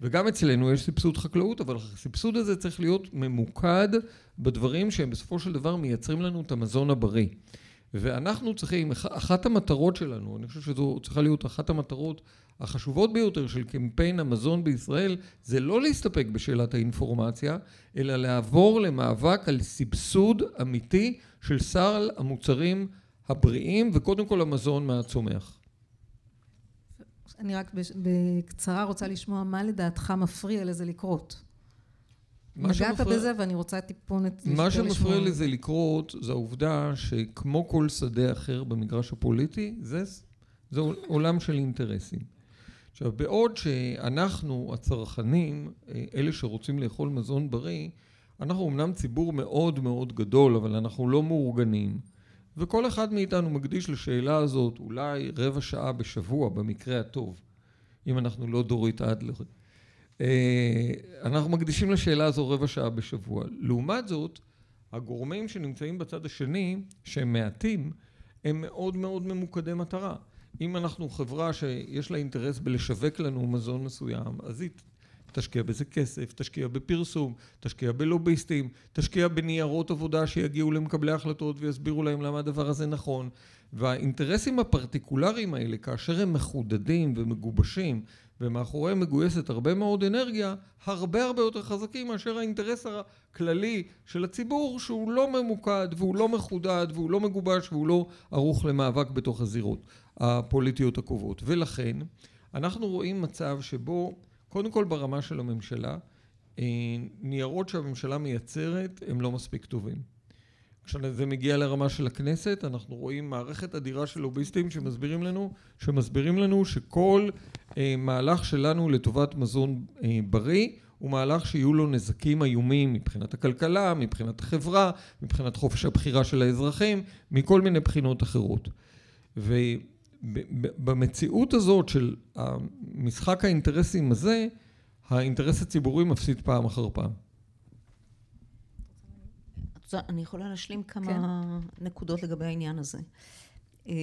וגם אצלנו יש סבסוד חקלאות, אבל הסבסוד הזה צריך להיות ממוקד בדברים שהם בסופו של דבר מייצרים לנו את המזון הבריא. ואנחנו צריכים, אחת המטרות שלנו, אני חושב שזו צריכה להיות אחת המטרות החשובות ביותר של קמפיין המזון בישראל, זה לא להסתפק בשאלת האינפורמציה, אלא לעבור למאבק על סבסוד אמיתי של סל המוצרים הבריאים, וקודם כל המזון מהצומח. אני רק בקצרה רוצה לשמוע מה לדעתך מפריע לזה לקרות. נגעת שמפריע... בזה ואני רוצה טיפונת... מה שמפריע לזה לקרות זה העובדה שכמו כל שדה אחר במגרש הפוליטי, זה, זה עולם של אינטרסים. עכשיו, בעוד שאנחנו, הצרכנים, אה, אלה שרוצים לאכול מזון בריא, אנחנו אמנם ציבור מאוד מאוד גדול, אבל אנחנו לא מאורגנים. וכל אחד מאיתנו מקדיש לשאלה הזאת אולי רבע שעה בשבוע במקרה הטוב, אם אנחנו לא דורית אדלר. אה, אנחנו מקדישים לשאלה הזו רבע שעה בשבוע. לעומת זאת, הגורמים שנמצאים בצד השני, שהם מעטים, הם מאוד מאוד ממוקדי מטרה. אם אנחנו חברה שיש לה אינטרס בלשווק לנו מזון מסוים, אז היא תשקיע בזה כסף, תשקיע בפרסום, תשקיע בלוביסטים, תשקיע בניירות עבודה שיגיעו למקבלי החלטות ויסבירו להם למה הדבר הזה נכון. והאינטרסים הפרטיקולריים האלה, כאשר הם מחודדים ומגובשים, ומאחוריהם מגויסת הרבה מאוד אנרגיה, הרבה הרבה יותר חזקים מאשר האינטרס הכללי של הציבור, שהוא לא ממוקד והוא לא מחודד והוא לא מגובש והוא לא ערוך למאבק בתוך הזירות הפוליטיות הקובעות. ולכן, אנחנו רואים מצב שבו קודם כל ברמה של הממשלה, אה, ניירות שהממשלה מייצרת הם לא מספיק טובים. כשזה מגיע לרמה של הכנסת, אנחנו רואים מערכת אדירה של לוביסטים שמסבירים לנו, שמסבירים לנו שכל אה, מהלך שלנו לטובת מזון אה, בריא הוא מהלך שיהיו לו נזקים איומים מבחינת הכלכלה, מבחינת החברה, מבחינת חופש הבחירה של האזרחים, מכל מיני בחינות אחרות. ו... במציאות הזאת של משחק האינטרסים הזה, האינטרס הציבורי מפסיד פעם אחר פעם. אני יכולה להשלים כמה כן. נקודות לגבי העניין הזה. אה,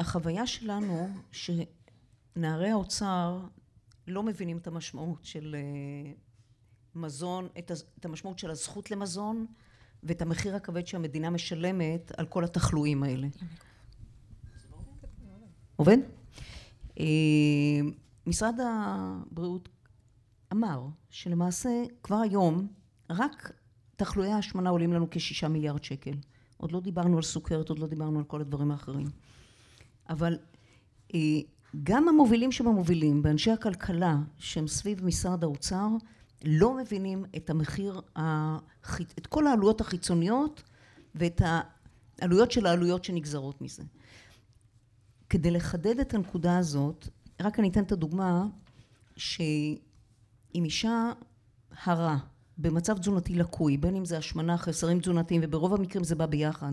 החוויה שלנו שנערי האוצר לא מבינים את המשמעות של אה, מזון, את המשמעות של הזכות למזון ואת המחיר הכבד שהמדינה משלמת על כל התחלואים האלה. עובד? אה, משרד הבריאות אמר שלמעשה כבר היום רק תחלואי ההשמנה עולים לנו כשישה מיליארד שקל. עוד לא דיברנו על סוכרת, עוד לא דיברנו על כל הדברים האחרים. אבל אה, גם המובילים שבמובילים, באנשי הכלכלה שהם סביב משרד האוצר, לא מבינים את המחיר, את כל העלויות החיצוניות ואת העלויות של העלויות שנגזרות מזה. כדי לחדד את הנקודה הזאת, רק אני אתן את הדוגמה שאם אישה הרה במצב תזונתי לקוי, בין אם זה השמנה, חסרים תזונתיים, וברוב המקרים זה בא ביחד,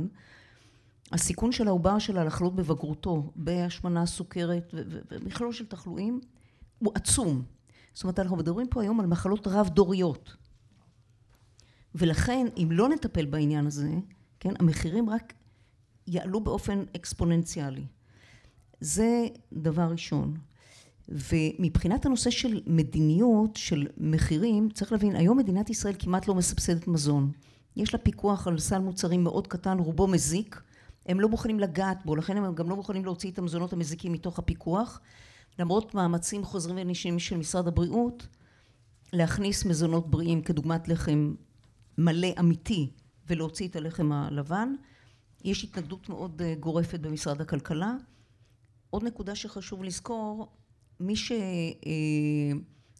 הסיכון של העובר שלה לחלות בבגרותו, בהשמנה, סוכרת ומכלול של תחלואים, הוא עצום. זאת אומרת, אנחנו מדברים פה היום על מחלות רב-דוריות. ולכן, אם לא נטפל בעניין הזה, כן, המחירים רק יעלו באופן אקספוננציאלי. זה דבר ראשון. ומבחינת הנושא של מדיניות, של מחירים, צריך להבין, היום מדינת ישראל כמעט לא מסבסדת מזון. יש לה פיקוח על סל מוצרים מאוד קטן, רובו מזיק, הם לא מוכנים לגעת בו, לכן הם גם לא מוכנים להוציא את המזונות המזיקים מתוך הפיקוח, למרות מאמצים חוזרים ונשנים של משרד הבריאות, להכניס מזונות בריאים כדוגמת לחם מלא אמיתי ולהוציא את הלחם הלבן. יש התנגדות מאוד אה, גורפת במשרד הכלכלה. עוד נקודה שחשוב לזכור, מי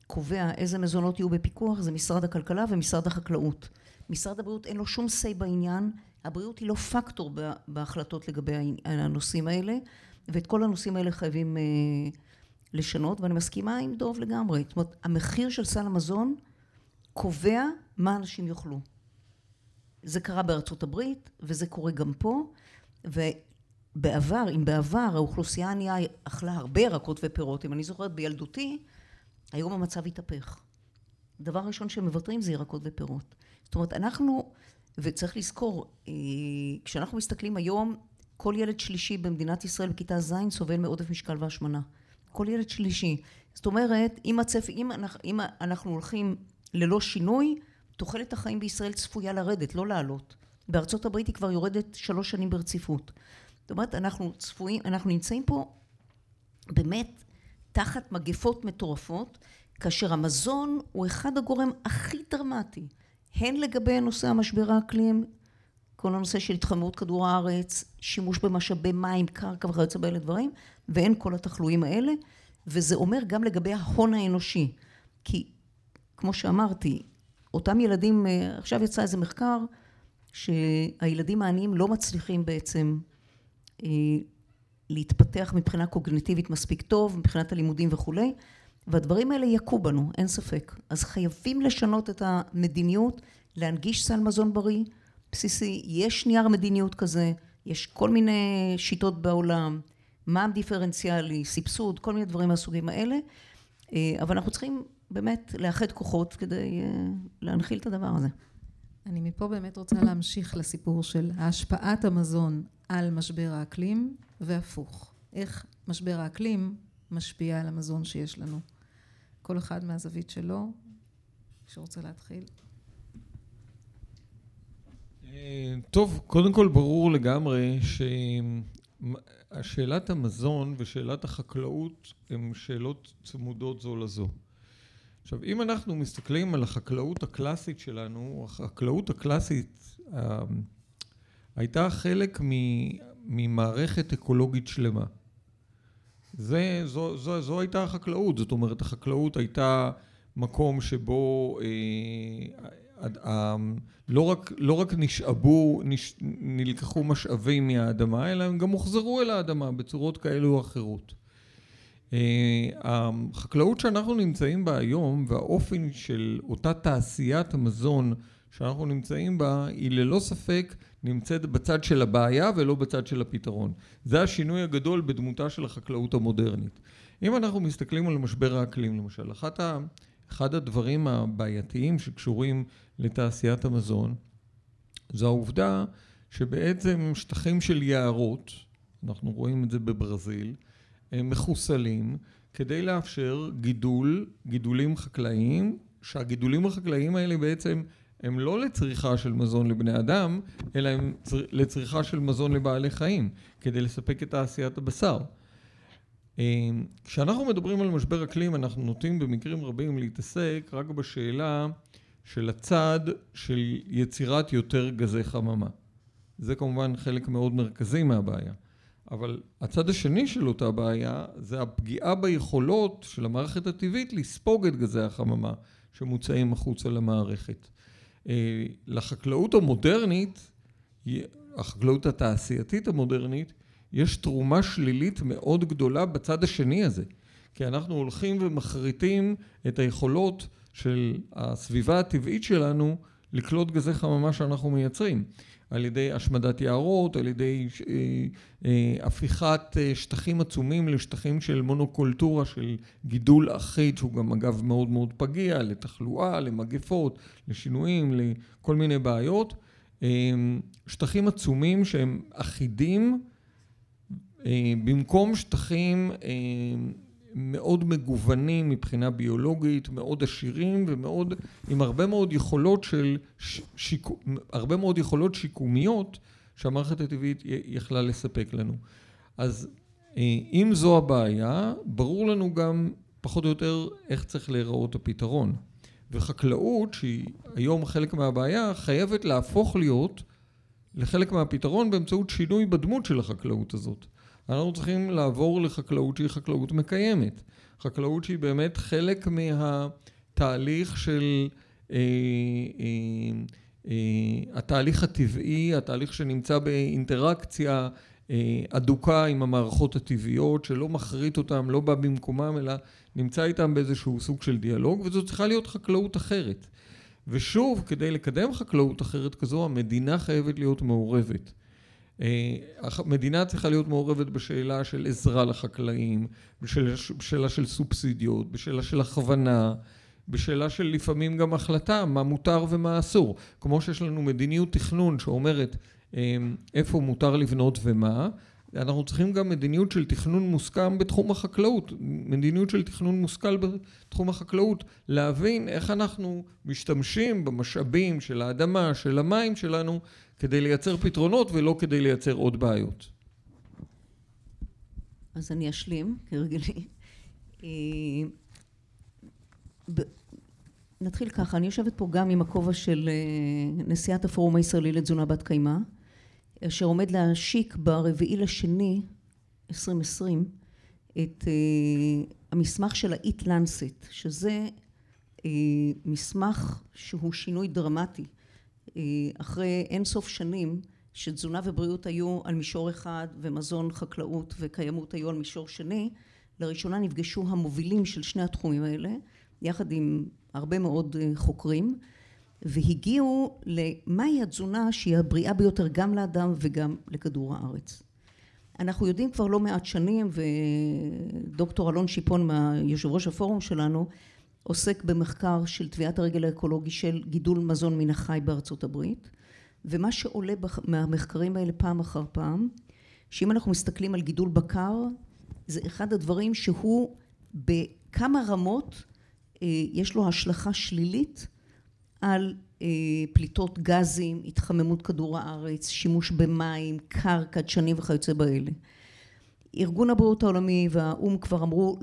שקובע איזה מזונות יהיו בפיקוח זה משרד הכלכלה ומשרד החקלאות. משרד הבריאות אין לו שום say בעניין, הבריאות היא לא פקטור בהחלטות לגבי הנושאים האלה, ואת כל הנושאים האלה חייבים אה, לשנות, ואני מסכימה עם דוב לגמרי. זאת אומרת, המחיר של סל המזון קובע מה אנשים יאכלו. זה קרה בארצות הברית, וזה קורה גם פה, ובעבר, אם בעבר האוכלוסייה הענייה אכלה הרבה ירקות ופירות, אם אני זוכרת בילדותי, היום המצב התהפך. דבר ראשון שמוותרים זה ירקות ופירות. זאת אומרת, אנחנו, וצריך לזכור, אה, כשאנחנו מסתכלים היום, כל ילד שלישי במדינת ישראל בכיתה ז' סובל מעודף משקל והשמנה. כל ילד שלישי. זאת אומרת, אם הצפי, אם אנחנו, אם אנחנו הולכים ללא שינוי, תוחלת החיים בישראל צפויה לרדת, לא לעלות. בארצות הברית היא כבר יורדת שלוש שנים ברציפות. זאת אומרת, אנחנו צפויים, אנחנו נמצאים פה באמת תחת מגפות מטורפות, כאשר המזון הוא אחד הגורם הכי דרמטי, הן לגבי נושא המשבר האקלים, כל הנושא של התחממות כדור הארץ, שימוש במשאבי מים, קרקע וכיוצא באלה דברים, ואין כל התחלואים האלה, וזה אומר גם לגבי ההון האנושי, כי כמו שאמרתי, אותם ילדים, אה, עכשיו יצא איזה מחקר שהילדים העניים לא מצליחים בעצם להתפתח מבחינה קוגניטיבית מספיק טוב, מבחינת הלימודים וכולי, והדברים האלה יכו בנו, אין ספק. אז חייבים לשנות את המדיניות, להנגיש סל מזון בריא, בסיסי, יש נייר מדיניות כזה, יש כל מיני שיטות בעולם, מע"מ דיפרנציאלי, סבסוד, כל מיני דברים מהסוגים האלה, אה, אבל אנחנו צריכים באמת לאחד כוחות כדי אה, להנחיל את הדבר הזה. אני מפה באמת רוצה להמשיך לסיפור של השפעת המזון על משבר האקלים והפוך. איך משבר האקלים משפיע על המזון שיש לנו. כל אחד מהזווית שלו, שרוצה להתחיל. אה, טוב, קודם כל ברור לגמרי ששאלת המזון ושאלת החקלאות הן שאלות צמודות זו לזו. עכשיו, אם אנחנו מסתכלים על החקלאות הקלאסית שלנו, החקלאות הקלאסית אה, הייתה חלק ממערכת אקולוגית שלמה. זה, זו, זו, זו הייתה החקלאות, זאת אומרת, החקלאות הייתה מקום שבו אה, לא רק, לא רק נשאבו, נש, נלקחו משאבים מהאדמה, אלא הם גם הוחזרו אל האדמה בצורות כאלו או אחרות. אה, החקלאות שאנחנו נמצאים בה היום והאופן של אותה תעשיית המזון שאנחנו נמצאים בה היא ללא ספק נמצאת בצד של הבעיה ולא בצד של הפתרון. זה השינוי הגדול בדמותה של החקלאות המודרנית. אם אנחנו מסתכלים על משבר האקלים למשל, אחת ה... אחד הדברים הבעייתיים שקשורים לתעשיית המזון זו העובדה שבעצם שטחים של יערות, אנחנו רואים את זה בברזיל, הם מחוסלים, כדי לאפשר גידול, גידולים חקלאיים, שהגידולים החקלאיים האלה בעצם הם לא לצריכה של מזון לבני אדם, אלא הם לצריכה של מזון לבעלי חיים, כדי לספק את תעשיית הבשר. אמ, כשאנחנו מדברים על משבר אקלים, אנחנו נוטים במקרים רבים להתעסק רק בשאלה של הצד של יצירת יותר גזי חממה. זה כמובן חלק מאוד מרכזי מהבעיה. אבל הצד השני של אותה בעיה זה הפגיעה ביכולות של המערכת הטבעית לספוג את גזי החממה שמוצאים החוצה למערכת. אה, לחקלאות המודרנית, החקלאות התעשייתית המודרנית, יש תרומה שלילית מאוד גדולה בצד השני הזה. כי אנחנו הולכים ומחריטים את היכולות של הסביבה הטבעית שלנו לקלוט גזי חממה שאנחנו מייצרים. על ידי השמדת יערות, על ידי אה, אה, הפיכת אה, שטחים עצומים לשטחים של מונוקולטורה, של גידול אחיד, שהוא גם אגב מאוד מאוד פגיע, לתחלואה, למגפות, לשינויים, לכל מיני בעיות. שטחים עצומים שהם אחידים במקום שטחים מאוד מגוונים מבחינה ביולוגית, מאוד עשירים ומאוד, עם הרבה מאוד יכולות של, שיק, הרבה מאוד יכולות שיקומיות שהמערכת הטבעית יכלה לספק לנו. אז אה, אם זו הבעיה, ברור לנו גם פחות או יותר איך צריך להיראות הפתרון. וחקלאות, שהיא היום חלק מהבעיה, חייבת להפוך להיות לחלק מהפתרון באמצעות שינוי בדמות של החקלאות הזאת. אנחנו צריכים לעבור לחקלאות שהיא חקלאות מקיימת. חקלאות שהיא באמת חלק מהתהליך של... אה, אה, אה, התהליך הטבעי, התהליך שנמצא באינטראקציה אדוקה עם המערכות הטבעיות, שלא מחריט אותם, לא בא במקומם, אלא נמצא איתם באיזשהו סוג של דיאלוג, וזו צריכה להיות חקלאות אחרת. ושוב, כדי לקדם חקלאות אחרת כזו, המדינה חייבת להיות מעורבת. המדינה צריכה להיות מעורבת בשאלה של עזרה לחקלאים, בשאלה של סובסידיות, בשאלה של הכוונה, בשאלה של לפעמים גם החלטה מה מותר ומה אסור. כמו שיש לנו מדיניות תכנון שאומרת אמ, איפה מותר לבנות ומה, אנחנו צריכים גם מדיניות של תכנון מוסכם בתחום החקלאות, מדיניות של תכנון מושכל בתחום החקלאות, להבין איך אנחנו משתמשים במשאבים של האדמה, של המים שלנו, כדי לייצר פתרונות ולא כדי לייצר עוד בעיות. אז אני אשלים, כרגלי. אה, נתחיל ככה, אני יושבת פה גם עם הכובע של אה, נשיאת הפורום הישראלי לתזונה בת קיימא, אשר עומד להשיק ברביעי לשני 2020 את אה, המסמך של ה-Eat Lancet, שזה מסמך שהוא שינוי דרמטי אחרי אין סוף שנים שתזונה ובריאות היו על מישור אחד ומזון חקלאות וקיימות היו על מישור שני לראשונה נפגשו המובילים של שני התחומים האלה יחד עם הרבה מאוד אה, חוקרים והגיעו למהי התזונה שהיא הבריאה ביותר גם לאדם וגם לכדור הארץ. אנחנו יודעים כבר לא מעט שנים ודוקטור אלון שיפון יושב ראש הפורום שלנו עוסק במחקר של טביעת הרגל האקולוגי של גידול מזון מן החי בארצות הברית ומה שעולה מהמחקרים האלה פעם אחר פעם שאם אנחנו מסתכלים על גידול בקר זה אחד הדברים שהוא בכמה רמות אה, יש לו השלכה שלילית על אה, פליטות גזים, התחממות כדור הארץ, שימוש במים, קרקע, דשנים וכיוצא באלה. ארגון הבריאות העולמי והאו"ם כבר אמרו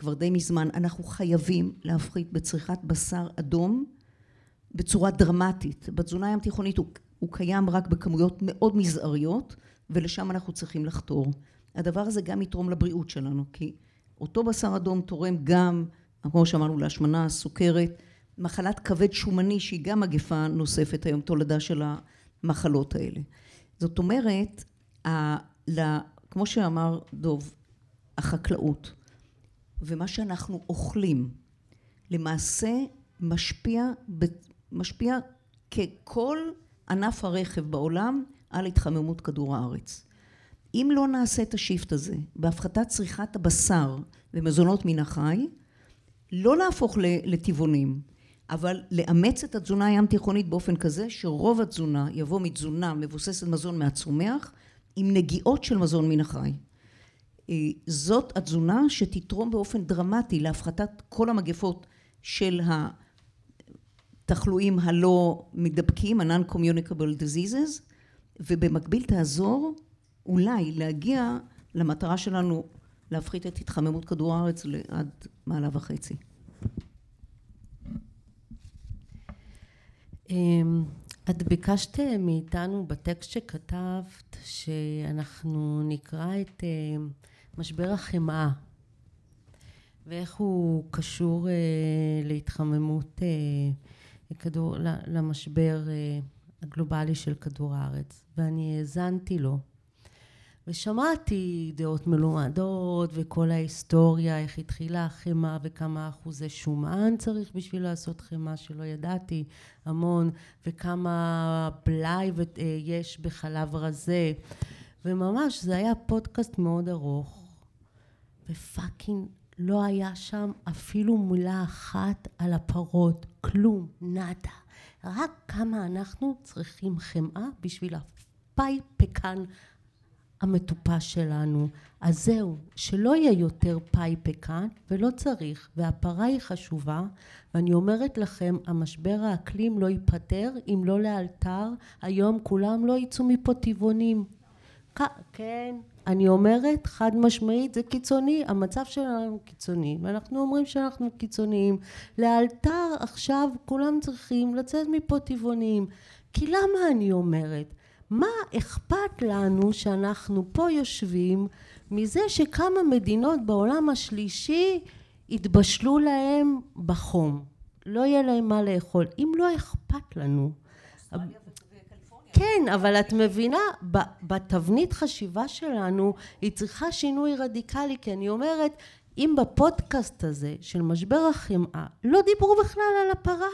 כבר די מזמן, אנחנו חייבים להפחית בצריכת בשר אדום בצורה דרמטית. בתזונה הים תיכונית הוא, הוא קיים רק בכמויות מאוד מזעריות ולשם אנחנו צריכים לחתור. הדבר הזה גם יתרום לבריאות שלנו כי אותו בשר אדום תורם גם כמו שאמרנו להשמנה, סוכרת, מחלת כבד שומני שהיא גם מגפה נוספת היום תולדה של המחלות האלה. זאת אומרת, ה, לה, כמו שאמר דוב, החקלאות ומה שאנחנו אוכלים למעשה משפיע, משפיע ככל ענף הרכב בעולם על התחממות כדור הארץ. אם לא נעשה את השיפט הזה בהפחתת צריכת הבשר ומזונות מן החי, לא להפוך לטבעונים, אבל לאמץ את התזונה הים תיכונית באופן כזה שרוב התזונה יבוא מתזונה מבוססת מזון מהצומח עם נגיעות של מזון מן החי. זאת התזונה שתתרום באופן דרמטי להפחתת כל המגפות של התחלואים הלא מדבקים, ה-non-communicable diseases, ובמקביל תעזור אולי להגיע למטרה שלנו להפחית את התחממות כדור הארץ לעד מעלה וחצי. אמ, את ביקשת מאיתנו בטקסט שכתבת שאנחנו נקרא את אמ, משבר החמאה ואיך הוא קשור אה, להתחממות אה, כדור, למשבר אה, הגלובלי של כדור הארץ. ואני האזנתי לו ושמעתי דעות מלומדות וכל ההיסטוריה, איך התחילה החמאה וכמה אחוזי שומן צריך בשביל לעשות חמאה שלא ידעתי, המון, וכמה בלאי יש בחלב רזה, וממש זה היה פודקאסט מאוד ארוך, ו fucking לא היה שם אפילו מילה אחת על הפרות, כלום, nada. רק כמה אנחנו צריכים חמאה בשביל הפאי פקן המטופש שלנו. אז זהו, שלא יהיה יותר פאי פקן, ולא צריך, והפרה היא חשובה, ואני אומרת לכם, המשבר האקלים לא ייפתר אם לא לאלתר, היום כולם לא יצאו מפה טבעונים. כן, אני אומרת חד משמעית זה קיצוני, המצב שלנו קיצוני ואנחנו אומרים שאנחנו קיצוניים. לאלתר עכשיו כולם צריכים לצאת מפה טבעונים. כי למה אני אומרת? מה אכפת לנו שאנחנו פה יושבים מזה שכמה מדינות בעולם השלישי יתבשלו להם בחום, לא יהיה להם מה לאכול, אם לא אכפת לנו. כן, אבל את מבינה, בתבנית חשיבה שלנו היא צריכה שינוי רדיקלי, כי אני אומרת, אם בפודקאסט הזה של משבר החמאה לא דיברו בכלל על הפרה,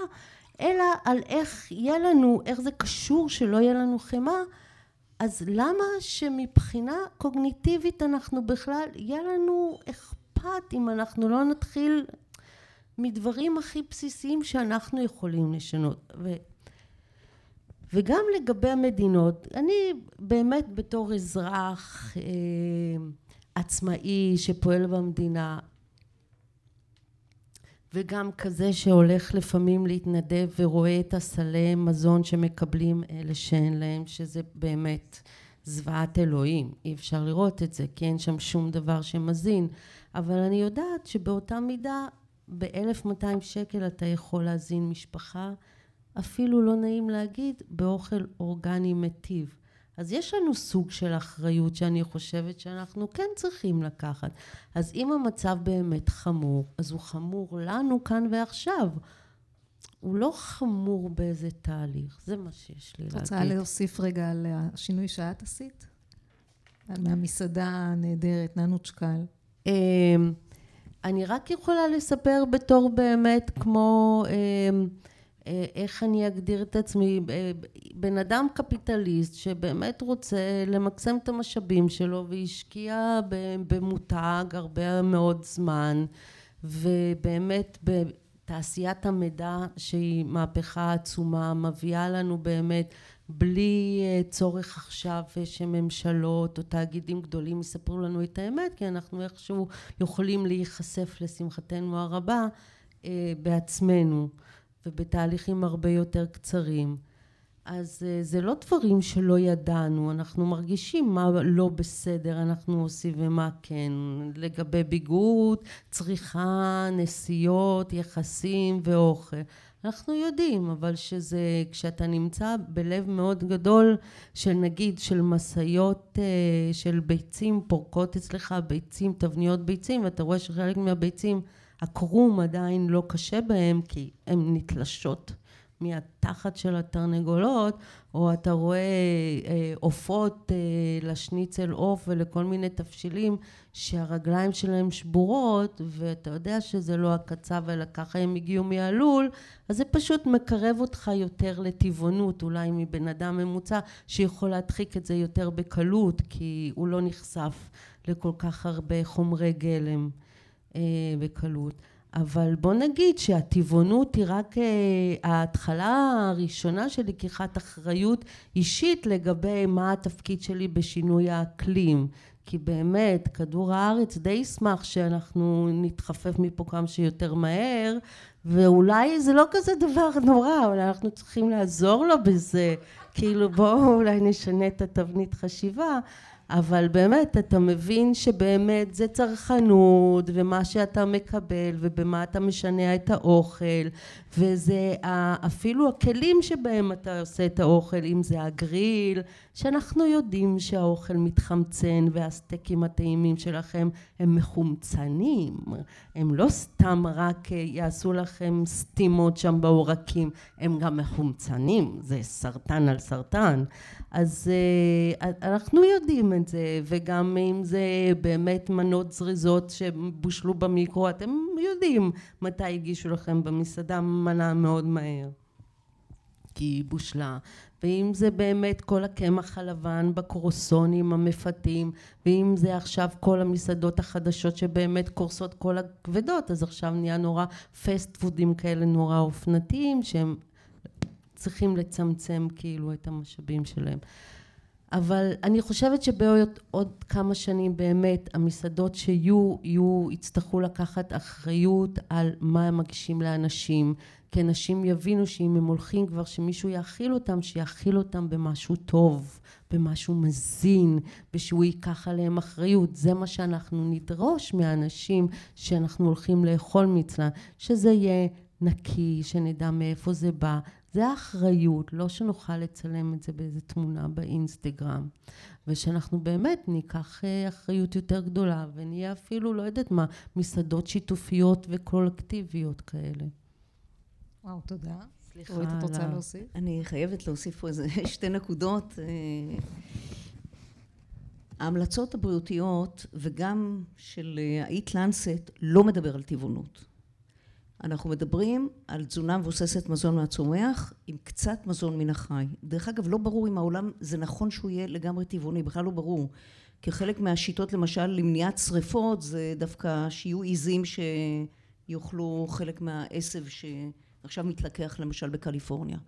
אלא על איך יהיה לנו, איך זה קשור שלא יהיה לנו חמאה, אז למה שמבחינה קוגניטיבית אנחנו בכלל, יהיה לנו אכפת אם אנחנו לא נתחיל מדברים הכי בסיסיים שאנחנו יכולים לשנות. ו, וגם לגבי המדינות, אני באמת בתור אזרח אה, עצמאי שפועל במדינה, וגם כזה שהולך לפעמים להתנדב ורואה את הסלי מזון שמקבלים אלה שאין להם, שזה באמת זוועת אלוהים, אי אפשר לראות את זה, כי אין שם שום דבר שמזין, אבל אני יודעת שבאותה מידה ב-1200 שקל אתה יכול להזין משפחה, אפילו לא נעים להגיד, באוכל אורגני מטיב. אז יש לנו סוג של אחריות שאני חושבת שאנחנו כן צריכים לקחת. אז אם המצב באמת חמור, אז הוא חמור לנו כאן ועכשיו. הוא לא חמור באיזה תהליך, זה מה שיש לי להגיד. את רוצה להוסיף רגע על השינוי שאת עשית? מהמסעדה הנהדרת, ננוצ'קל. אמ, אני רק יכולה לספר בתור באמת כמו... אה, איך אני אגדיר את עצמי, אה, בן אדם קפיטליסט שבאמת רוצה למקסם את המשאבים שלו והשקיע במותג הרבה מאוד זמן ובאמת בתעשיית המידע שהיא מהפכה עצומה מביאה לנו באמת בלי אה, צורך עכשיו שממשלות או תאגידים גדולים יספרו לנו את האמת כי אנחנו איכשהו יכולים להיחשף לשמחתנו הרבה בעצמנו ובתהליכים הרבה יותר קצרים. אז אה, זה לא דברים שלא ידענו, אנחנו מרגישים מה לא בסדר אנחנו עושים ומה כן, לגבי ביגוד, צריכה, נסיעות, יחסים ואוכל. אנחנו יודעים, אבל שזה, כשאתה נמצא בלב מאוד גדול של נגיד של משאיות אה, של ביצים פורקות אצלך, ביצים, תבניות ביצים, ואתה רואה שחלק מהביצים הקרום עדיין לא קשה בהם כי הן נתלשות מהתחת של התרנגולות, או אתה רואה אה, עופות אה, לשניצל עוף ולכל מיני תבשילים שהרגליים שלהם שבורות, ואתה יודע שזה לא הקצב אלא ככה הם הגיעו מהלול, אז זה פשוט מקרב אותך יותר לטבעונות, אולי מבן אדם ממוצע שיכול להדחיק את זה יותר בקלות, כי הוא לא נחשף לכל כך הרבה חומרי גלם. אה, בקלות. אבל בוא נגיד שהטבעונות היא רק אה, ההתחלה הראשונה של לקיחת אחריות אישית לגבי מה התפקיד שלי בשינוי האקלים. כי באמת, כדור הארץ די ישמח שאנחנו נתחפף מפה כמה שיותר מהר, ואולי זה לא כזה דבר נורא, אבל אנחנו צריכים לעזור לו בזה. כאילו בואו אולי נשנה את התבנית חשיבה. אבל באמת אתה מבין שבאמת זה צרכנות ומה שאתה מקבל ובמה אתה משנע את האוכל וזה אפילו הכלים שבהם אתה עושה את האוכל אם זה הגריל שאנחנו יודעים שהאוכל מתחמצן והסטייקים הטעימים שלכם הם מחומצנים. הם לא סתם רק יעשו לכם סתימות שם בעורקים הם גם מחומצנים. זה סרטן על סרטן. אז אה, אנחנו יודעים את זה וגם אם זה באמת מנות זריזות שבושלו במיקרו אתם יודעים מתי הגישו לכם במסעדה מנה מאוד מהר כי היא בושלה ואם זה באמת כל הקמח הלבן בקרוסונים המפתים ואם זה עכשיו כל המסעדות החדשות שבאמת קורסות כל הכבדות אז עכשיו נהיה נורא פסט פודים כאלה נורא אופנתיים שהם צריכים לצמצם כאילו את המשאבים שלהם. אבל אני חושבת שבעוד עוד כמה שנים באמת המסעדות שיהיו, יהיו, יצטרכו לקחת אחריות על מה הם מגישים לאנשים, כי אנשים יבינו שאם הם הולכים כבר שמישהו יאכיל אותם, שיאכיל אותם במשהו טוב, במשהו מזין, ושהוא ייקח עליהם אחריות. זה מה שאנחנו נדרוש מהאנשים שאנחנו הולכים לאכול מצלם, שזה יהיה נקי, שנדע מאיפה זה בא, זה האחריות, לא שנוכל לצלם את זה באיזה תמונה באינסטגרם, ושאנחנו באמת ניקח אה, אחריות יותר גדולה ונהיה אפילו, לא יודעת מה, מסעדות שיתופיות וקולקטיביות כאלה. וואו, תודה. סליחה. אורית, את רוצה להוסיף? אני חייבת להוסיף פה איזה שתי נקודות. אה, ההמלצות הבריאותיות וגם של האיט לנסט לא מדבר על טבעונות. אנחנו מדברים על תזונה מבוססת מזון מהצומח עם קצת מזון מן החי. דרך אגב, לא ברור אם העולם זה נכון שהוא יהיה לגמרי טבעוני, בכלל לא ברור. כחלק מהשיטות למשל למניעת שריפות זה דווקא שיהיו עיזים שיאכלו חלק מהעשב שעכשיו מתלקח למשל בקליפורניה.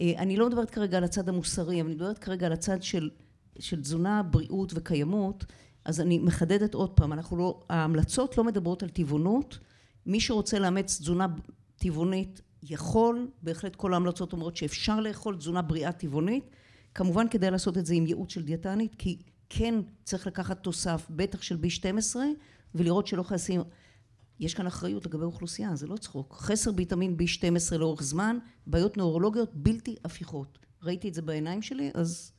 אה, אני לא מדברת כרגע על הצד המוסרי, אבל אני מדברת כרגע על הצד של, של תזונה, בריאות וקיימות, אז אני מחדדת עוד פעם, אנחנו לא, ההמלצות לא מדברות על טבעונות מי שרוצה לאמץ תזונה טבעונית יכול, בהחלט כל ההמלצות אומרות שאפשר לאכול תזונה בריאה טבעונית, כמובן כדי לעשות את זה עם ייעוץ של דיאטנית, כי כן צריך לקחת תוסף, בטח של B12, ולראות שלא חסים, יש כאן אחריות לגבי אוכלוסייה, זה לא צחוק. חסר ויטמין B12 לאורך זמן, בעיות נוירולוגיות בלתי הפיכות. ראיתי את זה בעיניים שלי, אז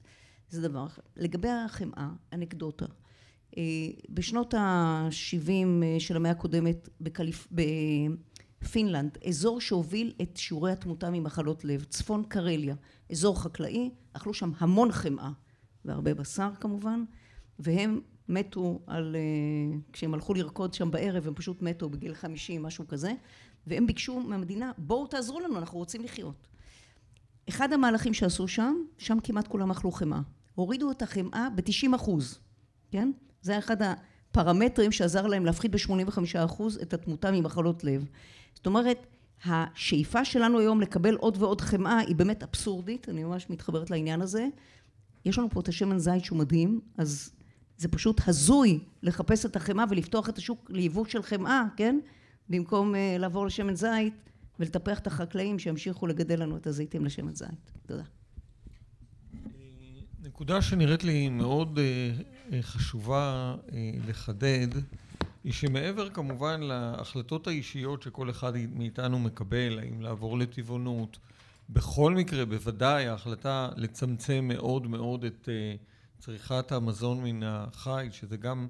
זה דבר אחר. לגבי החמאה, אנקדוטה. אה, בשנות ה-70 אה, של המאה הקודמת בקליפ... בפינלנד, אזור שהוביל את שיעורי התמותה ממחלות לב, צפון קרליה, אזור חקלאי, אכלו שם המון חמאה והרבה בשר כמובן, והם מתו על... אה, כשהם הלכו לרקוד שם בערב, הם פשוט מתו בגיל 50, משהו כזה, והם ביקשו מהמדינה, בואו תעזרו לנו, אנחנו רוצים לחיות. אחד המהלכים שעשו שם, שם כמעט כולם אכלו חמאה. הורידו את החמאה ב-90 אחוז, כן? זה היה אחד הפרמטרים שעזר להם להפחית ב-85% את התמותה ממחלות לב. זאת אומרת, השאיפה שלנו היום לקבל עוד ועוד חמאה היא באמת אבסורדית, אני ממש מתחברת לעניין הזה. יש לנו פה את השמן זית שהוא מדהים, אז זה פשוט הזוי לחפש את החמאה ולפתוח את השוק ליבוא של חמאה, כן? במקום uh, לעבור לשמן זית ולטפח את החקלאים שימשיכו לגדל לנו את הזיתים לשמן זית. תודה. נקודה שנראית לי מאוד אה, אה, חשובה אה, לחדד, היא שמעבר כמובן להחלטות האישיות שכל אחד מאיתנו מקבל, האם לעבור לטבעונות, בכל מקרה, בוודאי ההחלטה לצמצם מאוד מאוד את צריכת המזון מן החי, שזה גם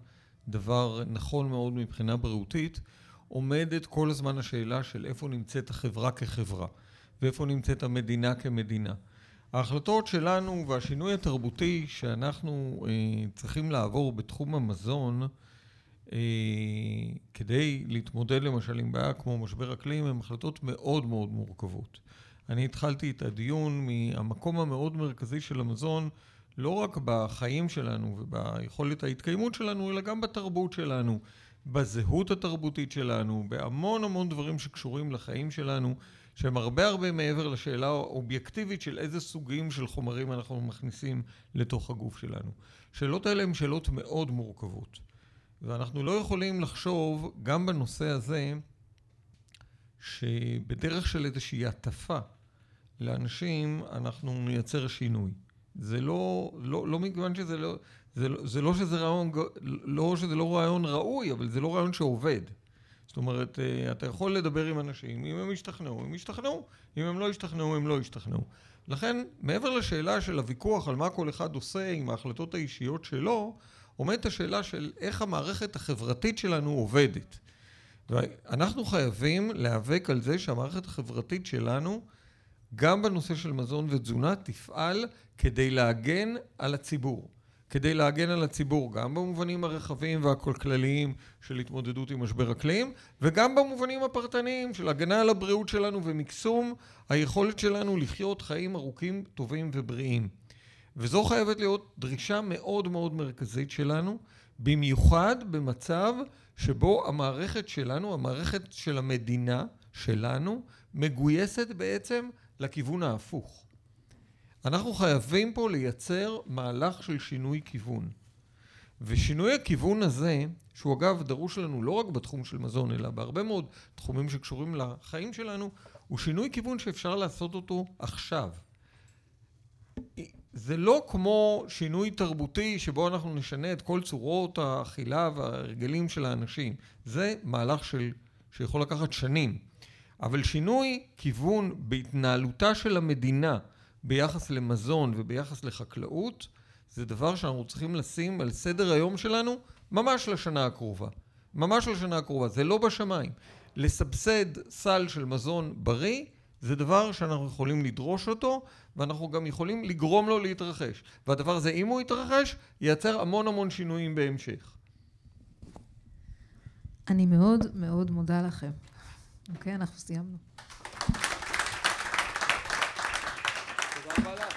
דבר נכון מאוד מבחינה בריאותית, עומדת כל הזמן השאלה של איפה נמצאת החברה כחברה, ואיפה נמצאת המדינה כמדינה. ההחלטות שלנו והשינוי התרבותי שאנחנו אה, צריכים לעבור בתחום המזון אה, כדי להתמודד למשל עם בעיה כמו משבר אקלים הן החלטות מאוד מאוד מורכבות. אני התחלתי את הדיון מהמקום המאוד מרכזי של המזון לא רק בחיים שלנו וביכולת ההתקיימות שלנו אלא גם בתרבות שלנו בזהות התרבותית שלנו, בהמון המון דברים שקשורים לחיים שלנו, שהם הרבה הרבה מעבר לשאלה האובייקטיבית של איזה סוגים של חומרים אנחנו מכניסים לתוך הגוף שלנו. השאלות האלה הן שאלות מאוד מורכבות. ואנחנו לא יכולים לחשוב, גם בנושא הזה, שבדרך של איזושהי הטפה לאנשים, אנחנו נייצר שינוי. זה לא, לא, לא מכיוון שזה לא, זה, לא, זה לא שזה רעיון, לא שזה לא רעיון ראוי, אבל זה לא רעיון שעובד. זאת אומרת, אה, אתה יכול לדבר עם אנשים, אם הם ישתכנעו, הם ישתכנעו, אם הם לא ישתכנעו, הם לא ישתכנעו. לכן, מעבר לשאלה של הוויכוח על מה כל אחד עושה עם ההחלטות האישיות שלו, עומדת השאלה של איך המערכת החברתית שלנו עובדת. ואנחנו חייבים להיאבק על זה שהמערכת החברתית שלנו, גם בנושא של מזון ותזונה, תפעל כדי להגן על הציבור. כדי להגן על הציבור, גם במובנים הרחבים והכלליים של התמודדות עם משבר אקלים, וגם במובנים הפרטניים של הגנה על הבריאות שלנו ומקסום היכולת שלנו לחיות חיים ארוכים, טובים ובריאים. וזו חייבת להיות דרישה מאוד מאוד מרכזית שלנו, במיוחד במצב שבו המערכת שלנו, המערכת של המדינה שלנו, מגויסת בעצם לכיוון ההפוך. אנחנו חייבים פה לייצר מהלך של שינוי כיוון. ושינוי הכיוון הזה, שהוא אגב דרוש לנו לא רק בתחום של מזון, אלא בהרבה מאוד תחומים שקשורים לחיים שלנו, הוא שינוי כיוון שאפשר לעשות אותו עכשיו. זה לא כמו שינוי תרבותי שבו אנחנו נשנה את כל צורות האכילה וההרגלים של האנשים. זה מהלך של, שיכול לקחת שנים. אבל שינוי כיוון בהתנהלותה של המדינה ביחס למזון וביחס לחקלאות, זה דבר שאנחנו צריכים לשים על סדר היום שלנו ממש לשנה הקרובה. ממש לשנה הקרובה, זה לא בשמיים. לסבסד סל של מזון בריא זה דבר שאנחנו יכולים לדרוש אותו, ואנחנו גם יכולים לגרום לו להתרחש. והדבר הזה, אם הוא יתרחש, ייצר המון המון שינויים בהמשך. אני מאוד מאוד מודה לכם. אוקיי, אנחנו סיימנו. תודה רבה לך.